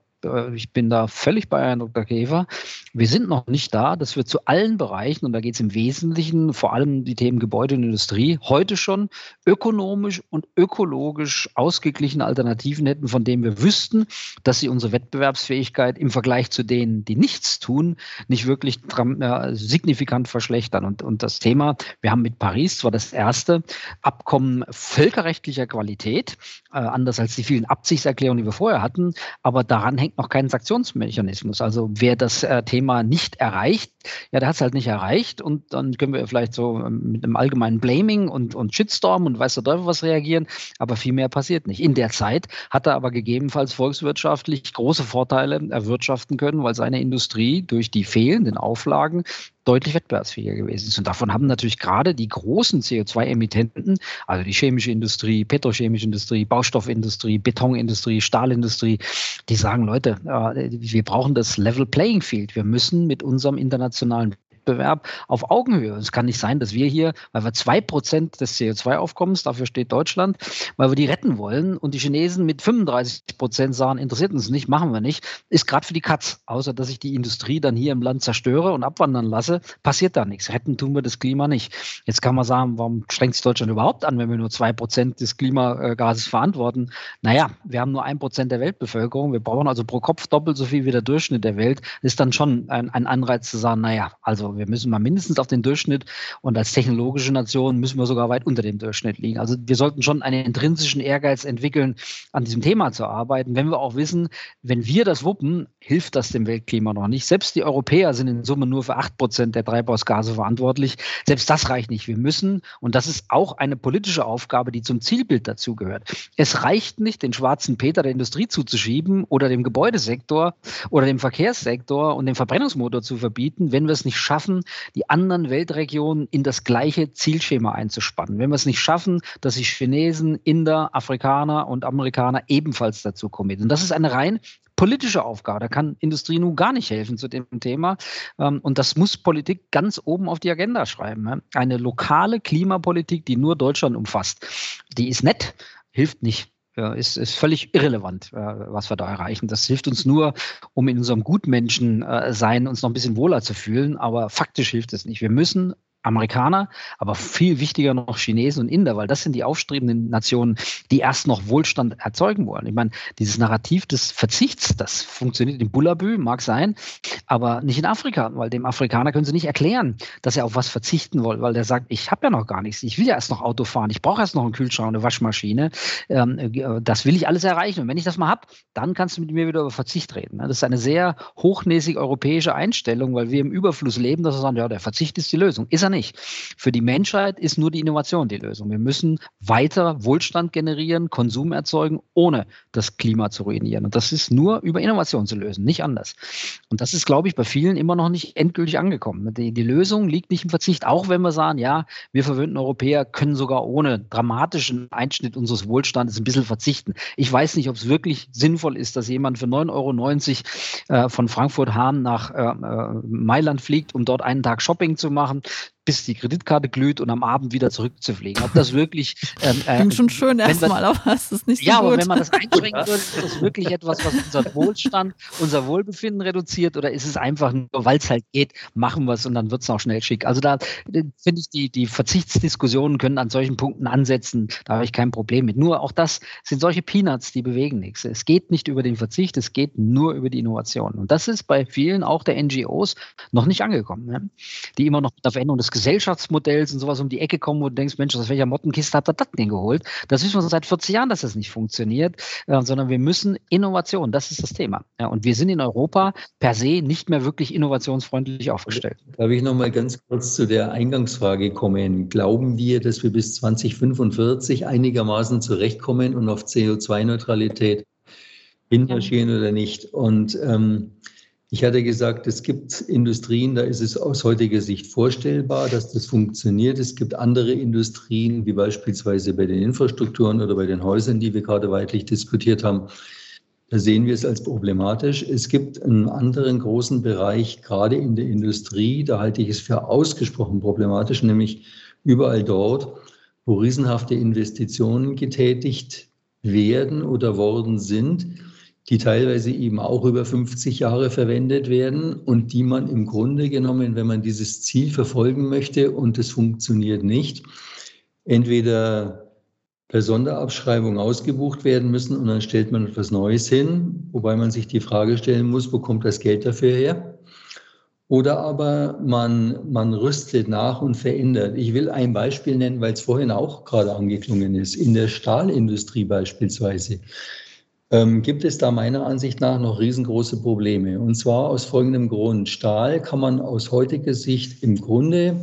ich bin da völlig bei Herrn Dr. Käfer. Wir sind noch nicht da, dass wir zu allen Bereichen, und da geht es im Wesentlichen vor allem die Themen Gebäude und Industrie, heute schon ökonomisch und ökologisch ausgeglichene Alternativen hätten, von denen wir wüssten, dass sie unsere Wettbewerbsfähigkeit im Vergleich zu denen, die nichts tun, nicht wirklich äh, signifikant verschlechtern. Und, und das Thema, wir haben mit Paris zwar das erste Abkommen völkerrechtlicher Qualität, äh, anders als die vielen Absichtserklärungen, die wir vorher hatten, aber daran hängt noch kein Sanktionsmechanismus. Also wer das äh, Thema nicht erreicht, ja, der hat es halt nicht erreicht und dann können wir vielleicht so ähm, mit einem allgemeinen Blaming und, und Shitstorm und weiß der Teufel was reagieren, aber viel mehr passiert nicht. In der Zeit hat er aber gegebenenfalls volkswirtschaftlich große Vorteile erwirtschaften können, weil seine Industrie durch die fehlenden Auflagen deutlich wettbewerbsfähiger gewesen ist. Und davon haben natürlich gerade die großen CO2-Emittenten, also die chemische Industrie, petrochemische Industrie, Baustoffindustrie, Betonindustrie, Stahlindustrie, die sagen, Leute, äh, wir brauchen das Level Playing Field. Wir müssen mit unserem internationalen Wettbewerb auf Augenhöhe. Es kann nicht sein, dass wir hier, weil wir zwei Prozent des CO2-Aufkommens, dafür steht Deutschland, weil wir die retten wollen und die Chinesen mit 35 Prozent sagen, interessiert uns nicht, machen wir nicht, ist gerade für die Katz. Außer, dass ich die Industrie dann hier im Land zerstöre und abwandern lasse, passiert da nichts. Retten tun wir das Klima nicht. Jetzt kann man sagen, warum strengt sich Deutschland überhaupt an, wenn wir nur zwei Prozent des Klimagases verantworten? Naja, wir haben nur ein Prozent der Weltbevölkerung. Wir brauchen also pro Kopf doppelt so viel wie der Durchschnitt der Welt. Das ist dann schon ein, ein Anreiz zu sagen, naja, also wir müssen mal mindestens auf den Durchschnitt und als technologische Nation müssen wir sogar weit unter dem Durchschnitt liegen. Also wir sollten schon einen intrinsischen Ehrgeiz entwickeln, an diesem Thema zu arbeiten, wenn wir auch wissen, wenn wir das wuppen, hilft das dem Weltklima noch nicht. Selbst die Europäer sind in Summe nur für acht Prozent der Treibhausgase verantwortlich. Selbst das reicht nicht. Wir müssen, und das ist auch eine politische Aufgabe, die zum Zielbild dazugehört. Es reicht nicht, den schwarzen Peter der Industrie zuzuschieben oder dem Gebäudesektor oder dem Verkehrssektor und dem Verbrennungsmotor zu verbieten, wenn wir es nicht schaffen, schaffen, die anderen Weltregionen in das gleiche Zielschema einzuspannen. Wenn wir es nicht schaffen, dass sich Chinesen, Inder, Afrikaner und Amerikaner ebenfalls dazu kommen. Und das ist eine rein politische Aufgabe. Da kann Industrie nun gar nicht helfen zu dem Thema. Ähm, und das muss Politik ganz oben auf die Agenda schreiben. Eine lokale Klimapolitik, die nur Deutschland umfasst, die ist nett, hilft nicht ist, ist völlig irrelevant, äh, was wir da erreichen. Das hilft uns nur, um in unserem Gutmenschen-Sein uns noch ein bisschen wohler zu fühlen, aber faktisch hilft es nicht. Wir müssen Amerikaner, aber viel wichtiger noch Chinesen und Inder, weil das sind die aufstrebenden Nationen, die erst noch Wohlstand erzeugen wollen. Ich meine, dieses Narrativ des Verzichts, das funktioniert in Bullabü, mag sein, aber nicht in Afrika, weil dem Afrikaner können sie nicht erklären, dass er auf was verzichten will, weil der sagt, ich habe ja noch gar nichts, ich will ja erst noch Auto fahren, ich brauche erst noch einen Kühlschrank, eine Waschmaschine, ähm, äh, das will ich alles erreichen. Und wenn ich das mal habe, dann kannst du mit mir wieder über Verzicht reden. Das ist eine sehr hochnäsig europäische Einstellung, weil wir im Überfluss leben, dass wir sagen, ja, der Verzicht ist die Lösung. Ist er nicht. Für die Menschheit ist nur die Innovation die Lösung. Wir müssen weiter Wohlstand generieren, Konsum erzeugen, ohne das Klima zu ruinieren. Und das ist nur über Innovation zu lösen, nicht anders. Und das ist, glaube ich, bei vielen immer noch nicht endgültig angekommen. Die, die Lösung liegt nicht im Verzicht, auch wenn wir sagen, ja, wir verwöhnten Europäer können sogar ohne dramatischen Einschnitt unseres Wohlstandes ein bisschen verzichten. Ich weiß nicht, ob es wirklich sinnvoll ist, dass jemand für 9,90 Euro äh, von Frankfurt-Hahn nach äh, äh, Mailand fliegt, um dort einen Tag Shopping zu machen bis die Kreditkarte glüht und am Abend wieder zurückzufliegen. Ob das wirklich. Ähm, äh, Klingt schon schön erstmal, aber es ist nicht so Ja, gut. aber wenn man das einschränken würde, ist das wirklich etwas, was unseren Wohlstand, unser Wohlbefinden reduziert oder ist es einfach nur, weil es halt geht, machen wir es und dann wird es auch schnell schick. Also da äh, finde ich, die, die Verzichtsdiskussionen können an solchen Punkten ansetzen. Da habe ich kein Problem mit. Nur auch das sind solche Peanuts, die bewegen nichts. Es geht nicht über den Verzicht, es geht nur über die Innovation. Und das ist bei vielen auch der NGOs noch nicht angekommen, ne? die immer noch mit der Veränderung des Gesellschaftsmodells und sowas um die Ecke kommen, wo du denkst, Mensch, aus welcher Mottenkiste hat er das denn geholt? Das wissen wir seit 40 Jahren, dass das nicht funktioniert, äh, sondern wir müssen Innovation, das ist das Thema. Ja, und wir sind in Europa per se nicht mehr wirklich innovationsfreundlich aufgestellt. Darf ich noch mal ganz kurz zu der Eingangsfrage kommen? Glauben wir, dass wir bis 2045 einigermaßen zurechtkommen und auf CO2-Neutralität hinmarschieren oder nicht? Und ähm, ich hatte gesagt, es gibt Industrien, da ist es aus heutiger Sicht vorstellbar, dass das funktioniert. Es gibt andere Industrien, wie beispielsweise bei den Infrastrukturen oder bei den Häusern, die wir gerade weitlich diskutiert haben. Da sehen wir es als problematisch. Es gibt einen anderen großen Bereich, gerade in der Industrie, da halte ich es für ausgesprochen problematisch, nämlich überall dort, wo riesenhafte Investitionen getätigt werden oder worden sind die teilweise eben auch über 50 Jahre verwendet werden und die man im Grunde genommen, wenn man dieses Ziel verfolgen möchte und es funktioniert nicht, entweder per Sonderabschreibung ausgebucht werden müssen und dann stellt man etwas Neues hin, wobei man sich die Frage stellen muss, wo kommt das Geld dafür her? Oder aber man, man rüstet nach und verändert. Ich will ein Beispiel nennen, weil es vorhin auch gerade angeklungen ist. In der Stahlindustrie beispielsweise ähm, gibt es da meiner Ansicht nach noch riesengroße Probleme. Und zwar aus folgendem Grund. Stahl kann man aus heutiger Sicht im Grunde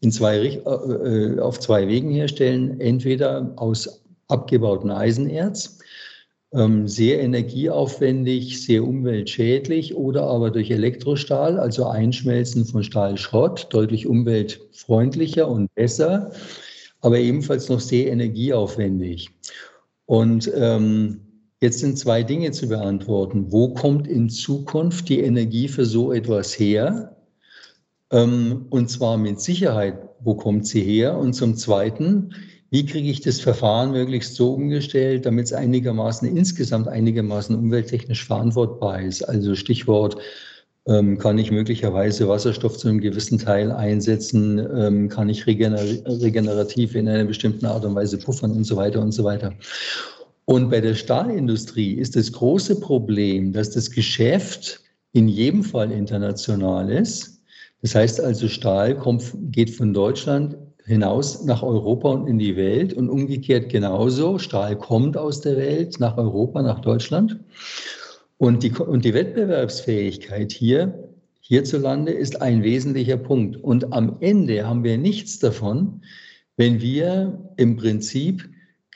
in zwei, äh, äh, auf zwei Wegen herstellen. Entweder aus abgebautem Eisenerz ähm, sehr energieaufwendig, sehr umweltschädlich oder aber durch Elektrostahl, also Einschmelzen von Stahlschrott, deutlich umweltfreundlicher und besser, aber ebenfalls noch sehr energieaufwendig. Und ähm, jetzt sind zwei Dinge zu beantworten. Wo kommt in Zukunft die Energie für so etwas her? Ähm, und zwar mit Sicherheit, wo kommt sie her? Und zum Zweiten, wie kriege ich das Verfahren möglichst so umgestellt, damit es einigermaßen insgesamt einigermaßen umwelttechnisch verantwortbar ist? Also Stichwort, ähm, kann ich möglicherweise Wasserstoff zu einem gewissen Teil einsetzen? Ähm, kann ich regener regenerativ in einer bestimmten Art und Weise puffern und so weiter und so weiter? Und bei der Stahlindustrie ist das große Problem, dass das Geschäft in jedem Fall international ist. Das heißt also, Stahl kommt, geht von Deutschland hinaus nach Europa und in die Welt und umgekehrt genauso. Stahl kommt aus der Welt nach Europa, nach Deutschland. Und die, und die Wettbewerbsfähigkeit hier, hierzulande, ist ein wesentlicher Punkt. Und am Ende haben wir nichts davon, wenn wir im Prinzip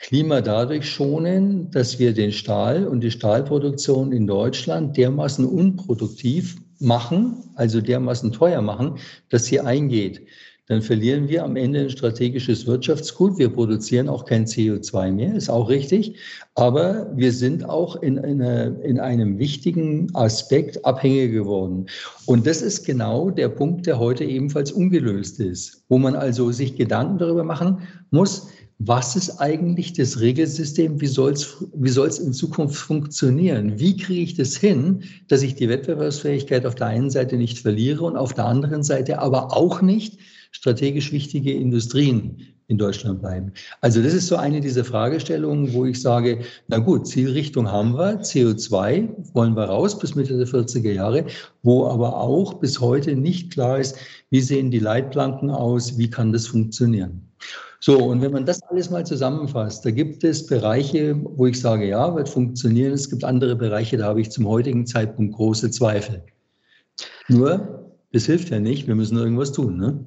Klima dadurch schonen, dass wir den Stahl und die Stahlproduktion in Deutschland dermaßen unproduktiv machen, also dermaßen teuer machen, dass sie eingeht dann verlieren wir am Ende ein strategisches Wirtschaftsgut. Wir produzieren auch kein CO2 mehr, ist auch richtig. Aber wir sind auch in, eine, in einem wichtigen Aspekt abhängig geworden. Und das ist genau der Punkt, der heute ebenfalls ungelöst ist, wo man also sich Gedanken darüber machen muss, was ist eigentlich das Regelsystem? Wie soll es wie soll's in Zukunft funktionieren? Wie kriege ich das hin, dass ich die Wettbewerbsfähigkeit auf der einen Seite nicht verliere und auf der anderen Seite aber auch nicht strategisch wichtige Industrien in Deutschland bleiben. Also das ist so eine dieser Fragestellungen, wo ich sage, na gut, Zielrichtung haben wir, CO2 wollen wir raus bis Mitte der 40er Jahre, wo aber auch bis heute nicht klar ist, wie sehen die Leitplanken aus, wie kann das funktionieren. So, und wenn man das alles mal zusammenfasst, da gibt es Bereiche, wo ich sage, ja, wird funktionieren. Es gibt andere Bereiche, da habe ich zum heutigen Zeitpunkt große Zweifel. Nur, das hilft ja nicht, wir müssen irgendwas tun. Ne?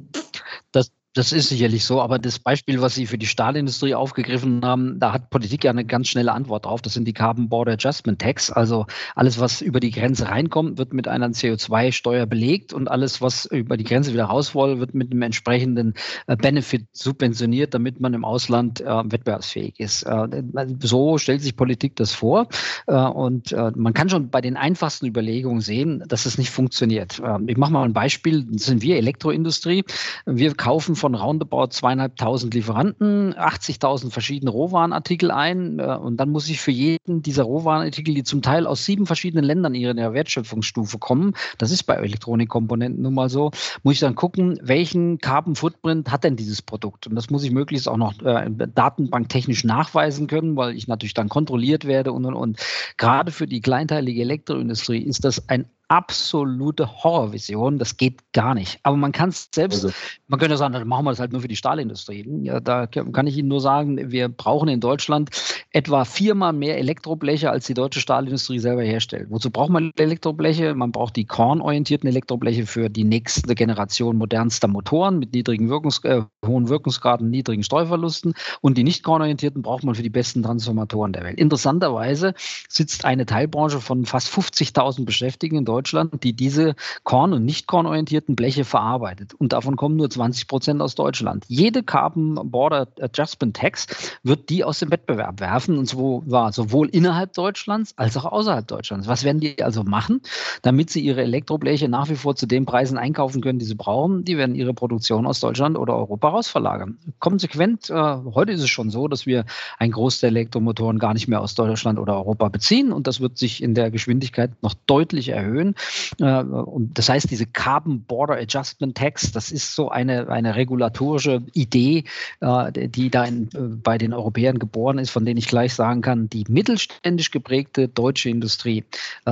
Das ist sicherlich so, aber das Beispiel, was Sie für die Stahlindustrie aufgegriffen haben, da hat Politik ja eine ganz schnelle Antwort drauf. Das sind die Carbon Border Adjustment Tax. Also alles, was über die Grenze reinkommt, wird mit einer CO2-Steuer belegt und alles, was über die Grenze wieder raus will, wird mit einem entsprechenden äh, Benefit subventioniert, damit man im Ausland äh, wettbewerbsfähig ist. Äh, so stellt sich Politik das vor. Äh, und äh, man kann schon bei den einfachsten Überlegungen sehen, dass es nicht funktioniert. Ähm, ich mache mal ein Beispiel. Das sind wir Elektroindustrie. Wir kaufen von von roundabout zweieinhalbtausend Lieferanten 80.000 verschiedene Rohwarenartikel ein. Äh, und dann muss ich für jeden dieser Rohwarenartikel, die zum Teil aus sieben verschiedenen Ländern in ihrer Wertschöpfungsstufe kommen, das ist bei Elektronikkomponenten nun mal so, muss ich dann gucken, welchen Carbon Footprint hat denn dieses Produkt? Und das muss ich möglichst auch noch äh, datenbanktechnisch nachweisen können, weil ich natürlich dann kontrolliert werde und und und. Gerade für die kleinteilige Elektroindustrie ist das ein absolute Horrorvision. Das geht gar nicht. Aber man kann es selbst, also. man könnte sagen, dann machen wir das halt nur für die Stahlindustrie. Ja, da kann ich Ihnen nur sagen, wir brauchen in Deutschland etwa viermal mehr Elektrobleche, als die deutsche Stahlindustrie selber herstellt. Wozu braucht man Elektrobleche? Man braucht die kornorientierten Elektrobleche für die nächste Generation modernster Motoren mit niedrigen Wirkungs äh, hohen Wirkungsgraden, niedrigen Streuverlusten. Und die nicht kornorientierten braucht man für die besten Transformatoren der Welt. Interessanterweise sitzt eine Teilbranche von fast 50.000 Beschäftigten in Deutschland Deutschland, die diese korn- und nicht kornorientierten Bleche verarbeitet. Und davon kommen nur 20 Prozent aus Deutschland. Jede Carbon Border Adjustment Tax wird die aus dem Wettbewerb werfen, und zwar sowohl innerhalb Deutschlands als auch außerhalb Deutschlands. Was werden die also machen, damit sie ihre Elektrobleche nach wie vor zu den Preisen einkaufen können, die sie brauchen? Die werden ihre Produktion aus Deutschland oder Europa rausverlagern. Konsequent, äh, heute ist es schon so, dass wir einen Großteil der Elektromotoren gar nicht mehr aus Deutschland oder Europa beziehen und das wird sich in der Geschwindigkeit noch deutlich erhöhen erhöhen. Äh, und das heißt, diese Carbon Border Adjustment Tax, das ist so eine, eine regulatorische Idee, äh, die da in, äh, bei den Europäern geboren ist, von denen ich gleich sagen kann, die mittelständisch geprägte deutsche Industrie,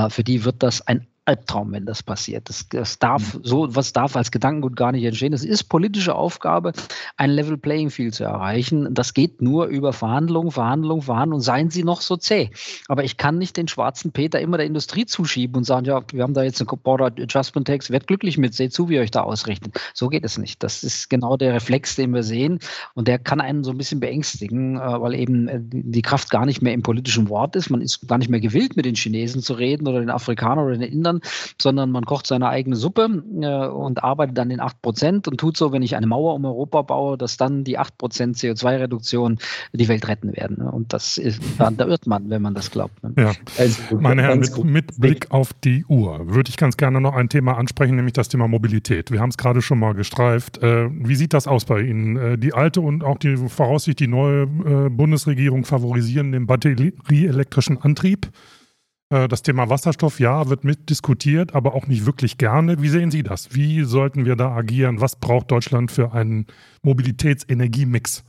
für die wird das ein Albtraum, wenn das passiert. Das, das darf mhm. so, was darf als Gedankengut gar nicht entstehen. Es ist politische Aufgabe, ein Level Playing Field zu erreichen. Das geht nur über Verhandlungen, Verhandlungen, Verhandlungen. Seien sie noch so zäh. Aber ich kann nicht den schwarzen Peter immer der Industrie zuschieben und sagen, ja, wir haben da jetzt einen Border Adjustment Tax, werdet glücklich mit, seht zu, wie ihr euch da ausrichtet. So geht es nicht. Das ist genau der Reflex, den wir sehen. Und der kann einen so ein bisschen beängstigen, äh, weil eben äh, die Kraft gar nicht mehr im politischen Wort ist. Man ist gar nicht mehr gewillt, mit den Chinesen zu reden oder den Afrikanern oder den Indern, sondern man kocht seine eigene Suppe äh, und arbeitet an den 8 Prozent und tut so, wenn ich eine Mauer um Europa baue, dass dann die 8 Prozent CO2-Reduktion die Welt retten werden. Ne? Und das ist, da, da irrt man, wenn man das glaubt. Ne? Ja. Also, Meine Herren, mit, mit Blick auf die Uhr würde ich ganz gerne noch ein Thema ansprechen, nämlich das Thema Mobilität. Wir haben es gerade schon mal gestreift. Äh, wie sieht das aus bei Ihnen? Äh, die alte und auch die voraussichtlich die neue äh, Bundesregierung favorisieren den batterieelektrischen Antrieb. Äh, das Thema Wasserstoff, ja, wird mitdiskutiert, aber auch nicht wirklich gerne. Wie sehen Sie das? Wie sollten wir da agieren? Was braucht Deutschland für einen Mobilitätsenergiemix?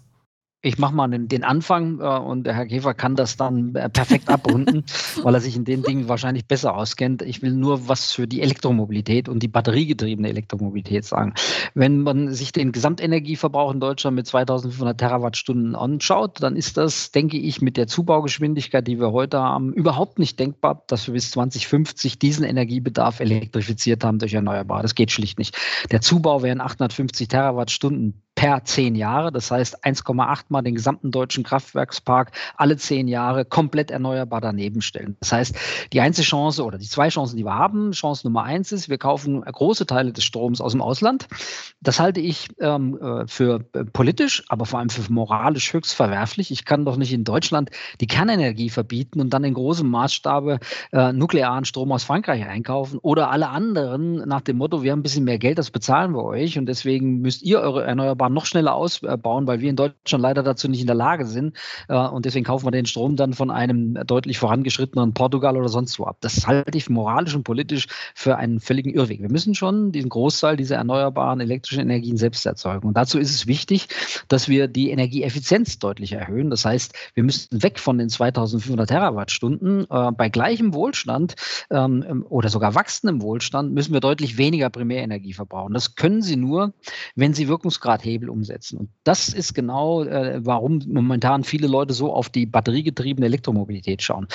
Ich mache mal den, den Anfang äh, und der Herr Käfer kann das dann äh, perfekt abrunden, weil er sich in den Dingen wahrscheinlich besser auskennt. Ich will nur was für die Elektromobilität und die batteriegetriebene Elektromobilität sagen. Wenn man sich den Gesamtenergieverbrauch in Deutschland mit 2500 Terawattstunden anschaut, dann ist das, denke ich, mit der Zubaugeschwindigkeit, die wir heute haben, überhaupt nicht denkbar, dass wir bis 2050 diesen Energiebedarf elektrifiziert haben durch Erneuerbare. Das geht schlicht nicht. Der Zubau wären 850 Terawattstunden per zehn Jahre. Das heißt 1,8 mal den gesamten deutschen Kraftwerkspark alle zehn Jahre komplett erneuerbar daneben stellen. Das heißt, die einzige Chance oder die zwei Chancen, die wir haben, Chance Nummer eins ist, wir kaufen große Teile des Stroms aus dem Ausland. Das halte ich ähm, äh, für äh, politisch, aber vor allem für moralisch höchst verwerflich. Ich kann doch nicht in Deutschland die Kernenergie verbieten und dann in großem Maßstabe äh, nuklearen Strom aus Frankreich einkaufen oder alle anderen nach dem Motto, wir haben ein bisschen mehr Geld, das bezahlen wir euch und deswegen müsst ihr eure erneuerbaren Erneuerbaren noch schneller ausbauen, weil wir in Deutschland leider dazu nicht in der Lage sind. Äh, und deswegen kaufen wir den Strom dann von einem deutlich vorangeschrittenen Portugal oder sonst wo ab. Das halte ich moralisch und politisch für einen völligen Irrweg. Wir müssen schon diesen Großteil dieser erneuerbaren elektrischen Energien selbst erzeugen. Und dazu ist es wichtig, dass wir die Energieeffizienz deutlich erhöhen. Das heißt, wir müssten weg von den 2500 Terawattstunden. Äh, bei gleichem Wohlstand ähm, oder sogar wachsendem Wohlstand müssen wir deutlich weniger Primärenergie verbrauchen. Das können Sie nur, wenn Sie Wirkungsgrad heben Hebel umsetzen. Und das ist genau, äh, warum momentan viele Leute so auf die batteriegetriebene Elektromobilität schauen.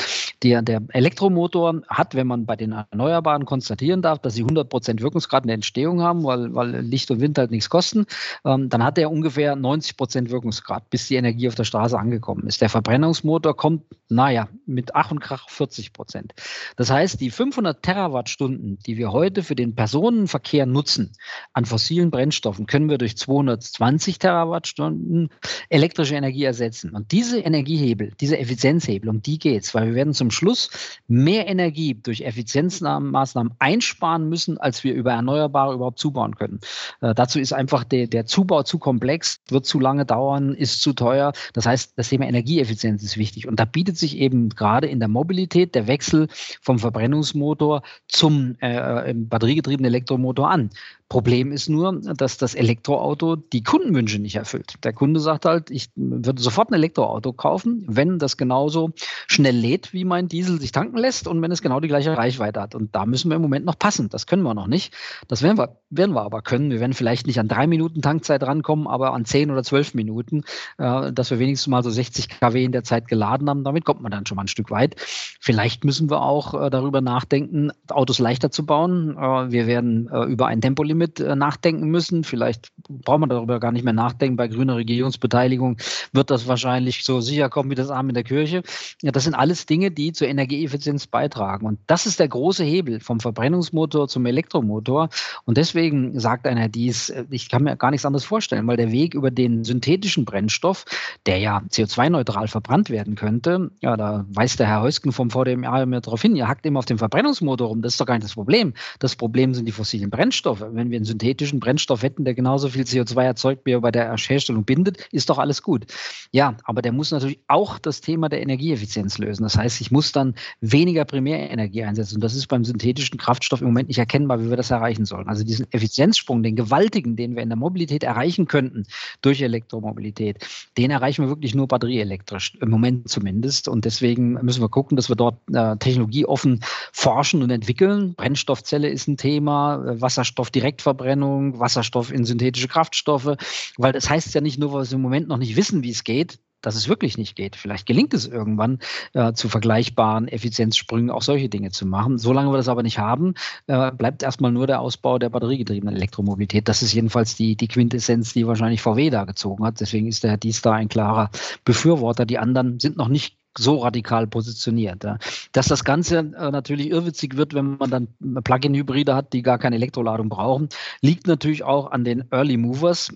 Der, der Elektromotor hat, wenn man bei den Erneuerbaren konstatieren darf, dass sie 100% Wirkungsgrad in der Entstehung haben, weil, weil Licht und Wind halt nichts kosten, ähm, dann hat er ungefähr 90% Wirkungsgrad, bis die Energie auf der Straße angekommen ist. Der Verbrennungsmotor kommt, naja, mit Ach und Krach 40%. Das heißt, die 500 Terawattstunden, die wir heute für den Personenverkehr nutzen an fossilen Brennstoffen, können wir durch 200 20 Terawattstunden elektrische Energie ersetzen. Und diese Energiehebel, diese Effizienzhebel, um die geht es, weil wir werden zum Schluss mehr Energie durch Effizienzmaßnahmen einsparen müssen, als wir über Erneuerbare überhaupt zubauen können. Äh, dazu ist einfach der, der Zubau zu komplex, wird zu lange dauern, ist zu teuer. Das heißt, das Thema Energieeffizienz ist wichtig. Und da bietet sich eben gerade in der Mobilität der Wechsel vom Verbrennungsmotor zum äh, batteriegetriebenen Elektromotor an. Problem ist nur, dass das Elektroauto die Kundenwünsche nicht erfüllt. Der Kunde sagt halt, ich würde sofort ein Elektroauto kaufen, wenn das genauso schnell lädt, wie mein Diesel sich tanken lässt und wenn es genau die gleiche Reichweite hat. Und da müssen wir im Moment noch passen. Das können wir noch nicht. Das werden wir, werden wir aber können. Wir werden vielleicht nicht an drei Minuten Tankzeit rankommen, aber an zehn oder zwölf Minuten, äh, dass wir wenigstens mal so 60 kW in der Zeit geladen haben. Damit kommt man dann schon mal ein Stück weit. Vielleicht müssen wir auch äh, darüber nachdenken, Autos leichter zu bauen. Äh, wir werden äh, über ein Tempolimit mit äh, nachdenken müssen. Vielleicht braucht man darüber gar nicht mehr nachdenken. Bei grüner Regierungsbeteiligung wird das wahrscheinlich so sicher kommen wie das Arm in der Kirche. Ja, das sind alles Dinge, die zur Energieeffizienz beitragen. Und das ist der große Hebel vom Verbrennungsmotor zum Elektromotor. Und deswegen sagt einer dies, äh, ich kann mir gar nichts anderes vorstellen, weil der Weg über den synthetischen Brennstoff, der ja CO2-neutral verbrannt werden könnte, ja, da weist der Herr Heusken vom VDMA mir darauf hin, ihr hackt immer auf dem Verbrennungsmotor rum. Das ist doch gar nicht das Problem. Das Problem sind die fossilen Brennstoffe. Wenn wir einen synthetischen Brennstoff hätten, der genauso viel CO2 erzeugt, wie er bei der Herstellung bindet, ist doch alles gut. Ja, aber der muss natürlich auch das Thema der Energieeffizienz lösen. Das heißt, ich muss dann weniger Primärenergie einsetzen. Und das ist beim synthetischen Kraftstoff im Moment nicht erkennbar, wie wir das erreichen sollen. Also diesen Effizienzsprung, den gewaltigen, den wir in der Mobilität erreichen könnten durch Elektromobilität, den erreichen wir wirklich nur batterieelektrisch, im Moment zumindest. Und deswegen müssen wir gucken, dass wir dort äh, technologieoffen forschen und entwickeln. Brennstoffzelle ist ein Thema, äh, Wasserstoffdirektverbrennung, Wasserstoff in synthetische Kraftstoffe, weil das heißt ja nicht nur, weil wir im Moment noch nicht wissen, wie es geht, dass es wirklich nicht geht. Vielleicht gelingt es irgendwann, äh, zu vergleichbaren Effizienzsprüngen auch solche Dinge zu machen. Solange wir das aber nicht haben, äh, bleibt erstmal nur der Ausbau der batteriegetriebenen Elektromobilität. Das ist jedenfalls die, die Quintessenz, die wahrscheinlich VW da gezogen hat. Deswegen ist der Herr Dies da ein klarer Befürworter. Die anderen sind noch nicht so radikal positioniert. Ja. Dass das Ganze äh, natürlich irrwitzig wird, wenn man dann Plug-in-Hybride hat, die gar keine Elektroladung brauchen, liegt natürlich auch an den Early Movers,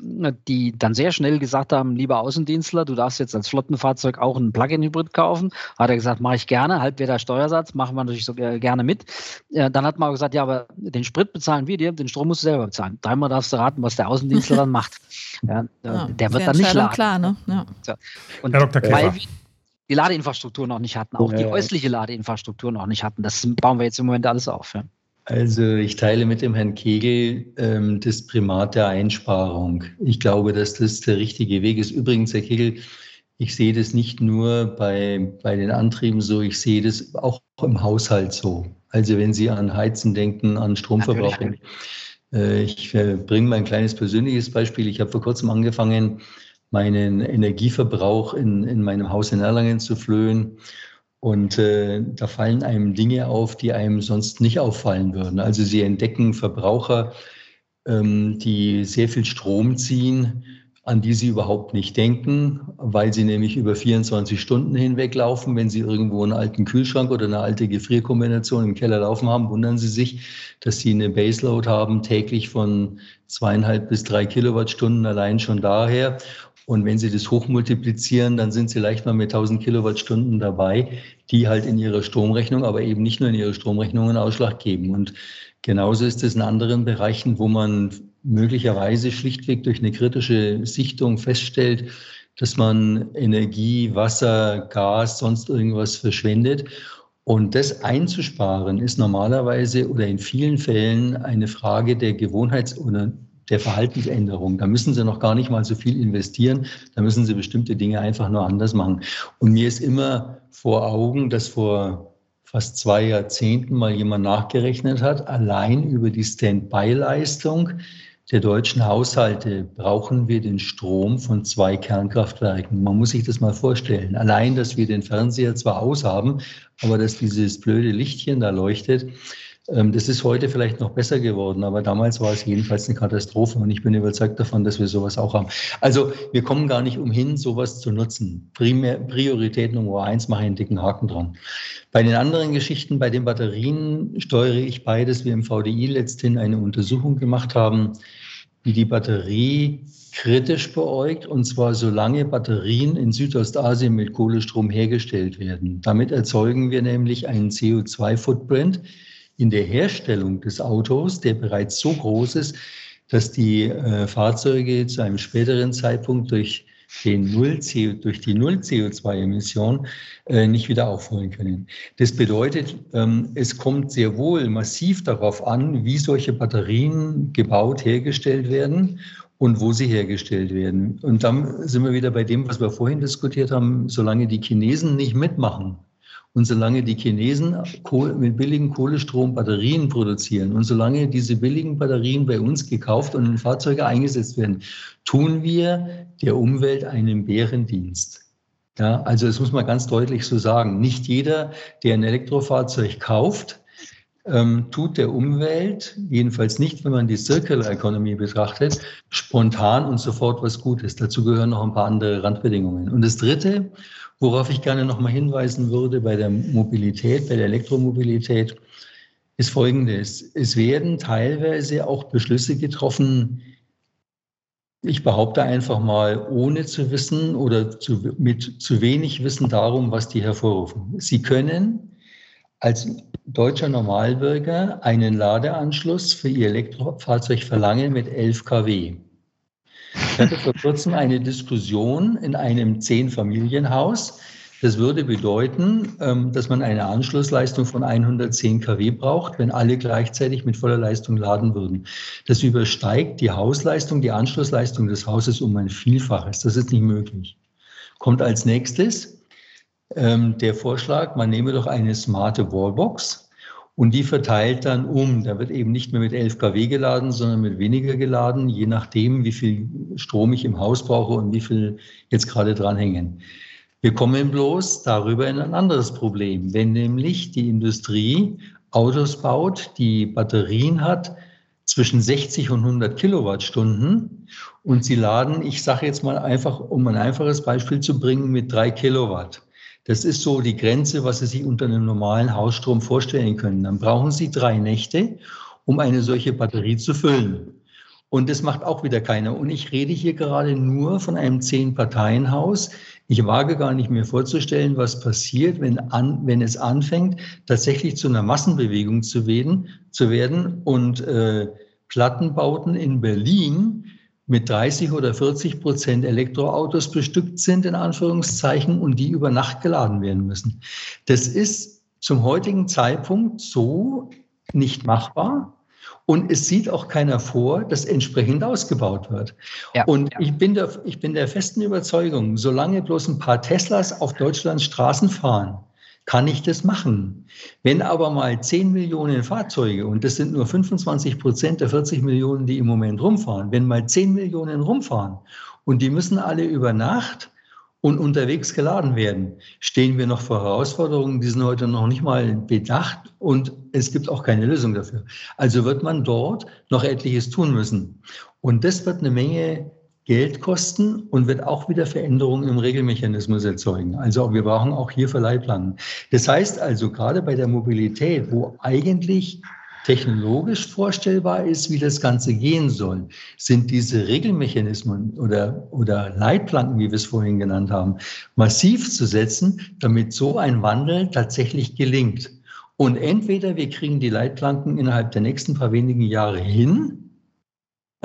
die dann sehr schnell gesagt haben, lieber Außendienstler, du darfst jetzt als Flottenfahrzeug auch einen Plug-in-Hybrid kaufen. Hat er gesagt, mache ich gerne, halt der Steuersatz, machen wir natürlich so gerne mit. Ja, dann hat man auch gesagt, ja, aber den Sprit bezahlen wir dir, den Strom musst du selber bezahlen. Dreimal darfst du raten, was der Außendienstler dann macht. Ja, ja, der wird dann nicht laden. Klar, ne? ja. Und Herr Dr. Käfer die Ladeinfrastruktur noch nicht hatten, auch ja. die häusliche Ladeinfrastruktur noch nicht hatten. Das bauen wir jetzt im Moment alles auf. Ja. Also ich teile mit dem Herrn Kegel ähm, das Primat der Einsparung. Ich glaube, dass das der richtige Weg ist. Übrigens, Herr Kegel, ich sehe das nicht nur bei, bei den Antrieben so, ich sehe das auch im Haushalt so. Also wenn Sie an Heizen denken, an Stromverbrauch. Äh, ich äh, bringe mal ein kleines persönliches Beispiel. Ich habe vor kurzem angefangen, meinen Energieverbrauch in, in meinem Haus in Erlangen zu flöhen. Und äh, da fallen einem Dinge auf, die einem sonst nicht auffallen würden. Also Sie entdecken Verbraucher, ähm, die sehr viel Strom ziehen, an die Sie überhaupt nicht denken, weil sie nämlich über 24 Stunden hinweg laufen. Wenn Sie irgendwo einen alten Kühlschrank oder eine alte Gefrierkombination im Keller laufen haben, wundern Sie sich, dass Sie eine Baseload haben, täglich von zweieinhalb bis drei Kilowattstunden allein schon daher. Und wenn Sie das hochmultiplizieren, dann sind Sie leicht mal mit 1000 Kilowattstunden dabei, die halt in Ihrer Stromrechnung, aber eben nicht nur in Ihrer Stromrechnung einen Ausschlag geben. Und genauso ist es in anderen Bereichen, wo man möglicherweise schlichtweg durch eine kritische Sichtung feststellt, dass man Energie, Wasser, Gas, sonst irgendwas verschwendet. Und das einzusparen ist normalerweise oder in vielen Fällen eine Frage der Gewohnheits- oder der Verhaltensänderung. Da müssen Sie noch gar nicht mal so viel investieren. Da müssen Sie bestimmte Dinge einfach nur anders machen. Und mir ist immer vor Augen, dass vor fast zwei Jahrzehnten mal jemand nachgerechnet hat, allein über die Standby-Leistung der deutschen Haushalte brauchen wir den Strom von zwei Kernkraftwerken. Man muss sich das mal vorstellen. Allein, dass wir den Fernseher zwar aushaben, aber dass dieses blöde Lichtchen da leuchtet, das ist heute vielleicht noch besser geworden, aber damals war es jedenfalls eine Katastrophe und ich bin überzeugt davon, dass wir sowas auch haben. Also wir kommen gar nicht umhin, sowas zu nutzen. Primär, Priorität Nummer eins, mache ich einen dicken Haken dran. Bei den anderen Geschichten, bei den Batterien steuere ich bei, dass wir im VDI letzthin eine Untersuchung gemacht haben, wie die Batterie kritisch beäugt, und zwar solange Batterien in Südostasien mit Kohlestrom hergestellt werden. Damit erzeugen wir nämlich einen CO2-Footprint, in der Herstellung des Autos, der bereits so groß ist, dass die äh, Fahrzeuge zu einem späteren Zeitpunkt durch, den Null durch die Null-CO2-Emission äh, nicht wieder aufholen können. Das bedeutet, ähm, es kommt sehr wohl massiv darauf an, wie solche Batterien gebaut, hergestellt werden und wo sie hergestellt werden. Und dann sind wir wieder bei dem, was wir vorhin diskutiert haben, solange die Chinesen nicht mitmachen, und solange die Chinesen mit billigen Kohlestrom Batterien produzieren und solange diese billigen Batterien bei uns gekauft und in Fahrzeuge eingesetzt werden, tun wir der Umwelt einen Bärendienst. Ja, also das muss man ganz deutlich so sagen. Nicht jeder, der ein Elektrofahrzeug kauft, ähm, tut der Umwelt, jedenfalls nicht, wenn man die Circular Economy betrachtet, spontan und sofort was Gutes. Dazu gehören noch ein paar andere Randbedingungen. Und das Dritte, Worauf ich gerne nochmal hinweisen würde bei der Mobilität, bei der Elektromobilität, ist Folgendes. Es werden teilweise auch Beschlüsse getroffen, ich behaupte einfach mal, ohne zu wissen oder zu, mit zu wenig Wissen darum, was die hervorrufen. Sie können als deutscher Normalbürger einen Ladeanschluss für Ihr Elektrofahrzeug verlangen mit 11 kW. Ich hatte vor kurzem eine Diskussion in einem Zehn-Familienhaus. Das würde bedeuten, ähm, dass man eine Anschlussleistung von 110 kW braucht, wenn alle gleichzeitig mit voller Leistung laden würden. Das übersteigt die Hausleistung, die Anschlussleistung des Hauses um ein Vielfaches. Das ist nicht möglich. Kommt als nächstes ähm, der Vorschlag, man nehme doch eine smarte Wallbox und die verteilt dann um. Da wird eben nicht mehr mit 11 kW geladen, sondern mit weniger geladen, je nachdem, wie viel Strom ich im Haus brauche und wie viel jetzt gerade dranhängen. Wir kommen bloß darüber in ein anderes Problem. Wenn nämlich die Industrie Autos baut, die Batterien hat zwischen 60 und 100 Kilowattstunden und sie laden, ich sage jetzt mal einfach, um ein einfaches Beispiel zu bringen, mit drei Kilowatt. Das ist so die Grenze, was Sie sich unter einem normalen Hausstrom vorstellen können. Dann brauchen Sie drei Nächte, um eine solche Batterie zu füllen. Und das macht auch wieder keiner. Und ich rede hier gerade nur von einem Zehn-Parteien-Haus. Ich wage gar nicht mehr vorzustellen, was passiert, wenn, an, wenn es anfängt, tatsächlich zu einer Massenbewegung zu werden, zu werden und äh, Plattenbauten in Berlin mit 30 oder 40 Prozent Elektroautos bestückt sind, in Anführungszeichen, und die über Nacht geladen werden müssen. Das ist zum heutigen Zeitpunkt so nicht machbar. Und es sieht auch keiner vor, dass entsprechend ausgebaut wird. Ja, und ja. Ich, bin der, ich bin der festen Überzeugung, solange bloß ein paar Teslas auf Deutschlands Straßen fahren, kann ich das machen. Wenn aber mal 10 Millionen Fahrzeuge, und das sind nur 25 Prozent der 40 Millionen, die im Moment rumfahren, wenn mal 10 Millionen rumfahren und die müssen alle über Nacht und unterwegs geladen werden, stehen wir noch vor Herausforderungen, die sind heute noch nicht mal bedacht und es gibt auch keine Lösung dafür. Also wird man dort noch etliches tun müssen. Und das wird eine Menge Geld kosten und wird auch wieder Veränderungen im Regelmechanismus erzeugen. Also wir brauchen auch hier Verleihplanen. Das heißt also, gerade bei der Mobilität, wo eigentlich technologisch vorstellbar ist, wie das Ganze gehen soll, sind diese Regelmechanismen oder, oder Leitplanken, wie wir es vorhin genannt haben, massiv zu setzen, damit so ein Wandel tatsächlich gelingt. Und entweder wir kriegen die Leitplanken innerhalb der nächsten paar wenigen Jahre hin,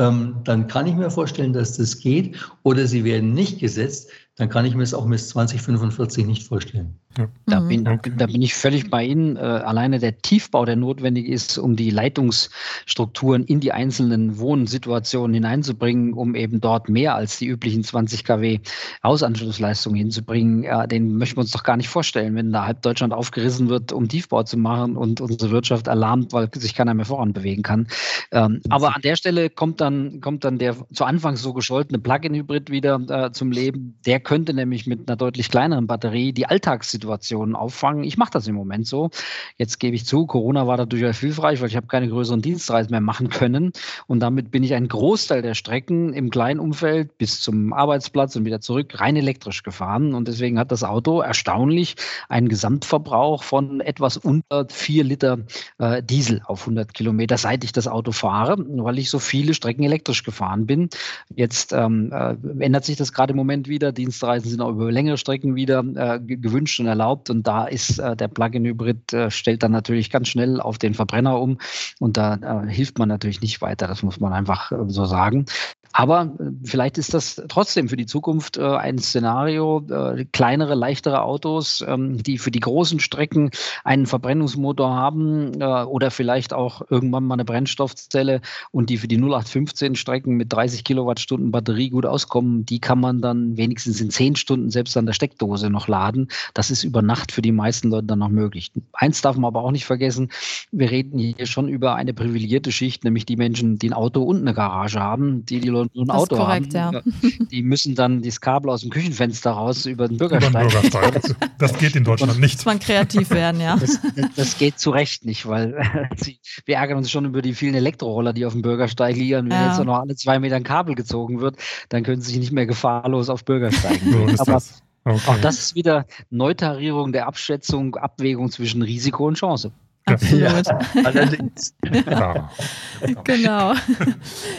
dann kann ich mir vorstellen, dass das geht. Oder sie werden nicht gesetzt, dann kann ich mir es auch bis 2045 nicht vorstellen. Ja. Da, mhm. bin, da bin ich völlig bei Ihnen. Äh, alleine der Tiefbau, der notwendig ist, um die Leitungsstrukturen in die einzelnen Wohnsituationen hineinzubringen, um eben dort mehr als die üblichen 20 kW Hausanschlussleistung hinzubringen, äh, den möchten wir uns doch gar nicht vorstellen, wenn da halb Deutschland aufgerissen wird, um Tiefbau zu machen und unsere Wirtschaft erlahmt, weil sich keiner mehr voran bewegen kann. Ähm, aber an der Stelle kommt dann, kommt dann der zu Anfang so gescholtene Plug-in-Hybrid wieder äh, zum Leben. Der könnte nämlich mit einer deutlich kleineren Batterie die Alltagssituationen auffangen. Ich mache das im Moment so. Jetzt gebe ich zu, Corona war da durchaus hilfreich, weil ich habe keine größeren Dienstreisen mehr machen können. Und damit bin ich einen Großteil der Strecken im kleinen Umfeld bis zum Arbeitsplatz und wieder zurück rein elektrisch gefahren. Und deswegen hat das Auto erstaunlich einen Gesamtverbrauch von etwas unter vier Liter äh, Diesel auf 100 Kilometer, seit ich das Auto fahre, weil ich so viele Strecken elektrisch gefahren bin. Jetzt ähm, äh, ändert sich das gerade im Moment wieder. Die Dienstreisen sind auch über längere Strecken wieder äh, gewünscht und erlaubt. Und da ist äh, der Plug-in-Hybrid, äh, stellt dann natürlich ganz schnell auf den Verbrenner um. Und da äh, hilft man natürlich nicht weiter. Das muss man einfach äh, so sagen. Aber äh, vielleicht ist das trotzdem für die Zukunft äh, ein Szenario, äh, kleinere, leichtere Autos, ähm, die für die großen Strecken einen Verbrennungsmotor haben äh, oder vielleicht auch irgendwann mal eine Brennstoffzelle und die für die 0815 Strecken mit 30 Kilowattstunden Batterie gut auskommen, die kann man dann wenigstens in 10 Stunden selbst an der Steckdose noch laden. Das ist über Nacht für die meisten Leute dann noch möglich. Eins darf man aber auch nicht vergessen, wir reden hier schon über eine privilegierte Schicht, nämlich die Menschen, die ein Auto und eine Garage haben, die die Leute so ein das Auto korrekt, haben, ja. die müssen dann das Kabel aus dem Küchenfenster raus über den Bürgersteig. Über den Bürgersteig. Das geht in Deutschland nicht. Muss man kreativ werden, ja. Das, das geht zu Recht nicht, weil wir ärgern uns schon über die vielen Elektroroller, die auf dem Bürgersteig liegen. Wenn ja. jetzt noch alle zwei Meter ein Kabel gezogen wird, dann können sie sich nicht mehr gefahrlos auf Bürgersteigen. So Aber das. Okay. Auch das ist wieder Neutarierung der Abschätzung, Abwägung zwischen Risiko und Chance. Absolut. Ja, allerdings. genau.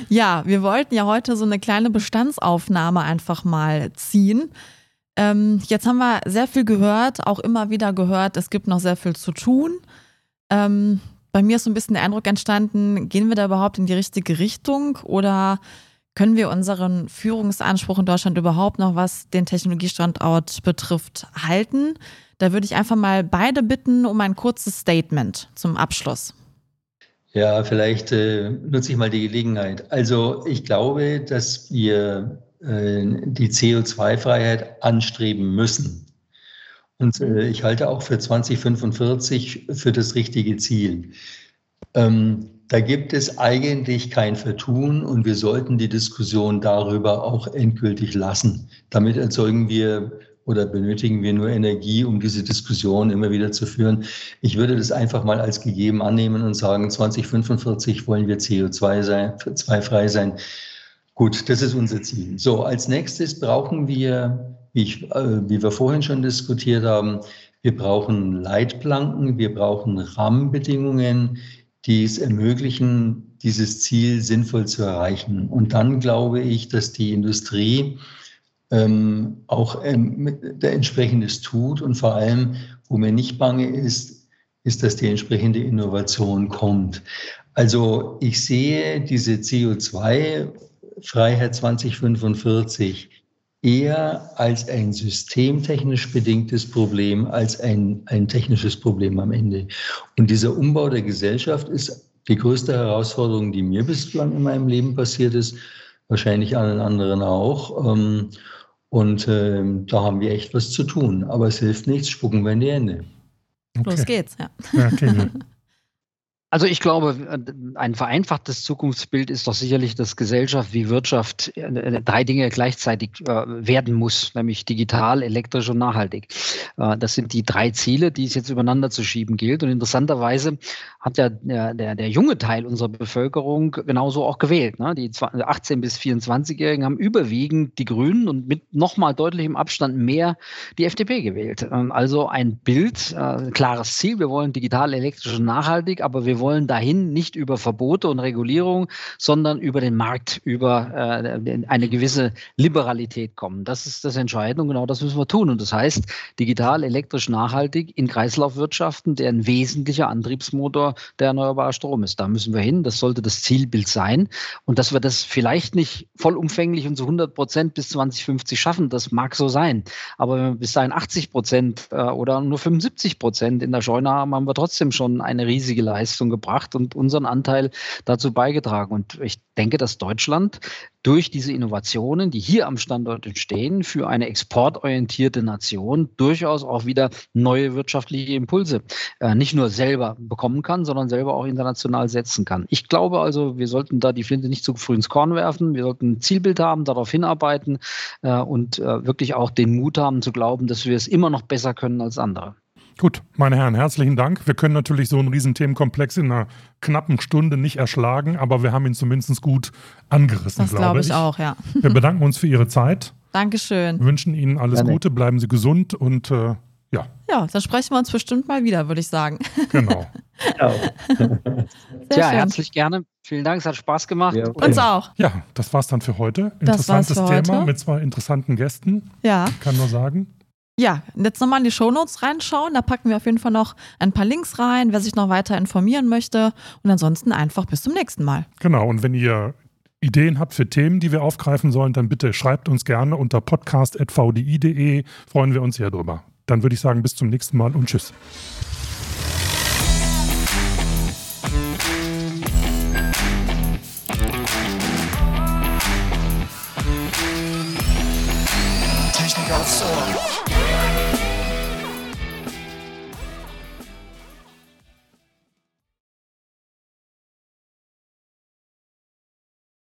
Ja, wir wollten ja heute so eine kleine Bestandsaufnahme einfach mal ziehen. Ähm, jetzt haben wir sehr viel gehört, auch immer wieder gehört, es gibt noch sehr viel zu tun. Ähm, bei mir ist so ein bisschen der Eindruck entstanden, gehen wir da überhaupt in die richtige Richtung oder können wir unseren Führungsanspruch in Deutschland überhaupt noch, was den Technologiestandort betrifft, halten? Da würde ich einfach mal beide bitten um ein kurzes Statement zum Abschluss. Ja, vielleicht äh, nutze ich mal die Gelegenheit. Also ich glaube, dass wir äh, die CO2-Freiheit anstreben müssen. Und äh, ich halte auch für 2045 für das richtige Ziel. Ähm, da gibt es eigentlich kein Vertun und wir sollten die Diskussion darüber auch endgültig lassen. Damit erzeugen wir oder benötigen wir nur Energie, um diese Diskussion immer wieder zu führen. Ich würde das einfach mal als gegeben annehmen und sagen, 2045 wollen wir CO2-frei sein. Gut, das ist unser Ziel. So, als nächstes brauchen wir, wie, ich, äh, wie wir vorhin schon diskutiert haben, wir brauchen Leitplanken, wir brauchen Rahmenbedingungen, die es ermöglichen, dieses Ziel sinnvoll zu erreichen. Und dann glaube ich, dass die Industrie ähm, auch ähm, der entsprechendes tut und vor allem, wo mir nicht bange ist, ist, dass die entsprechende Innovation kommt. Also ich sehe diese CO2-Freiheit 2045 eher als ein systemtechnisch bedingtes Problem, als ein, ein technisches Problem am Ende. Und dieser Umbau der Gesellschaft ist die größte Herausforderung, die mir bislang in meinem Leben passiert ist, wahrscheinlich allen anderen auch. Ähm, und äh, da haben wir echt was zu tun. Aber es hilft nichts, spucken wir in die Hände. Okay. Los geht's, ja. ja okay. Also ich glaube, ein vereinfachtes Zukunftsbild ist doch sicherlich, dass Gesellschaft wie Wirtschaft äh, drei Dinge gleichzeitig äh, werden muss, nämlich digital, elektrisch und nachhaltig. Äh, das sind die drei Ziele, die es jetzt übereinander zu schieben gilt. Und interessanterweise hat ja der, der, der junge Teil unserer Bevölkerung genauso auch gewählt. Ne? Die 18- bis 24-Jährigen haben überwiegend die Grünen und mit nochmal deutlichem Abstand mehr die FDP gewählt. Ähm, also ein Bild, ein klares Ziel. Wir wollen digital, elektrisch und nachhaltig, aber wir wollen dahin nicht über Verbote und Regulierung, sondern über den Markt, über äh, eine gewisse Liberalität kommen. Das ist das Entscheidende und genau das müssen wir tun. Und das heißt, digital, elektrisch, nachhaltig in Kreislaufwirtschaften, der ein wesentlicher Antriebsmotor der erneuerbare Strom ist. Da müssen wir hin. Das sollte das Zielbild sein. Und dass wir das vielleicht nicht vollumfänglich und zu 100 Prozent bis 2050 schaffen, das mag so sein. Aber wenn wir bis dahin 80 Prozent äh, oder nur 75 Prozent in der Scheune haben, haben wir trotzdem schon eine riesige Leistung gebracht und unseren Anteil dazu beigetragen. Und ich denke, dass Deutschland durch diese Innovationen, die hier am Standort entstehen, für eine exportorientierte Nation durchaus auch wieder neue wirtschaftliche Impulse äh, nicht nur selber bekommen kann, sondern selber auch international setzen kann. Ich glaube also, wir sollten da die Flinte nicht zu früh ins Korn werfen. Wir sollten ein Zielbild haben, darauf hinarbeiten äh, und äh, wirklich auch den Mut haben zu glauben, dass wir es immer noch besser können als andere. Gut, meine Herren, herzlichen Dank. Wir können natürlich so einen Riesenthemenkomplex in einer knappen Stunde nicht erschlagen, aber wir haben ihn zumindest gut angerissen, das glaube glaub ich. ich auch, ja. Wir bedanken uns für Ihre Zeit. Dankeschön. Wünschen Ihnen alles Gerne. Gute, bleiben Sie gesund und äh, ja. Ja, dann sprechen wir uns bestimmt mal wieder, würde ich sagen. Genau. Tja, herzlich gerne. Vielen Dank, es hat Spaß gemacht. Ja, Uns auch. Ja, das war's dann für heute. Interessantes für Thema heute. mit zwei interessanten Gästen. Ja. Ich kann nur sagen. Ja, jetzt nochmal in die Shownotes reinschauen. Da packen wir auf jeden Fall noch ein paar Links rein, wer sich noch weiter informieren möchte. Und ansonsten einfach bis zum nächsten Mal. Genau, und wenn ihr Ideen habt für Themen, die wir aufgreifen sollen, dann bitte schreibt uns gerne unter podcast.vdi.de. Freuen wir uns sehr drüber. Dann würde ich sagen, bis zum nächsten Mal und tschüss.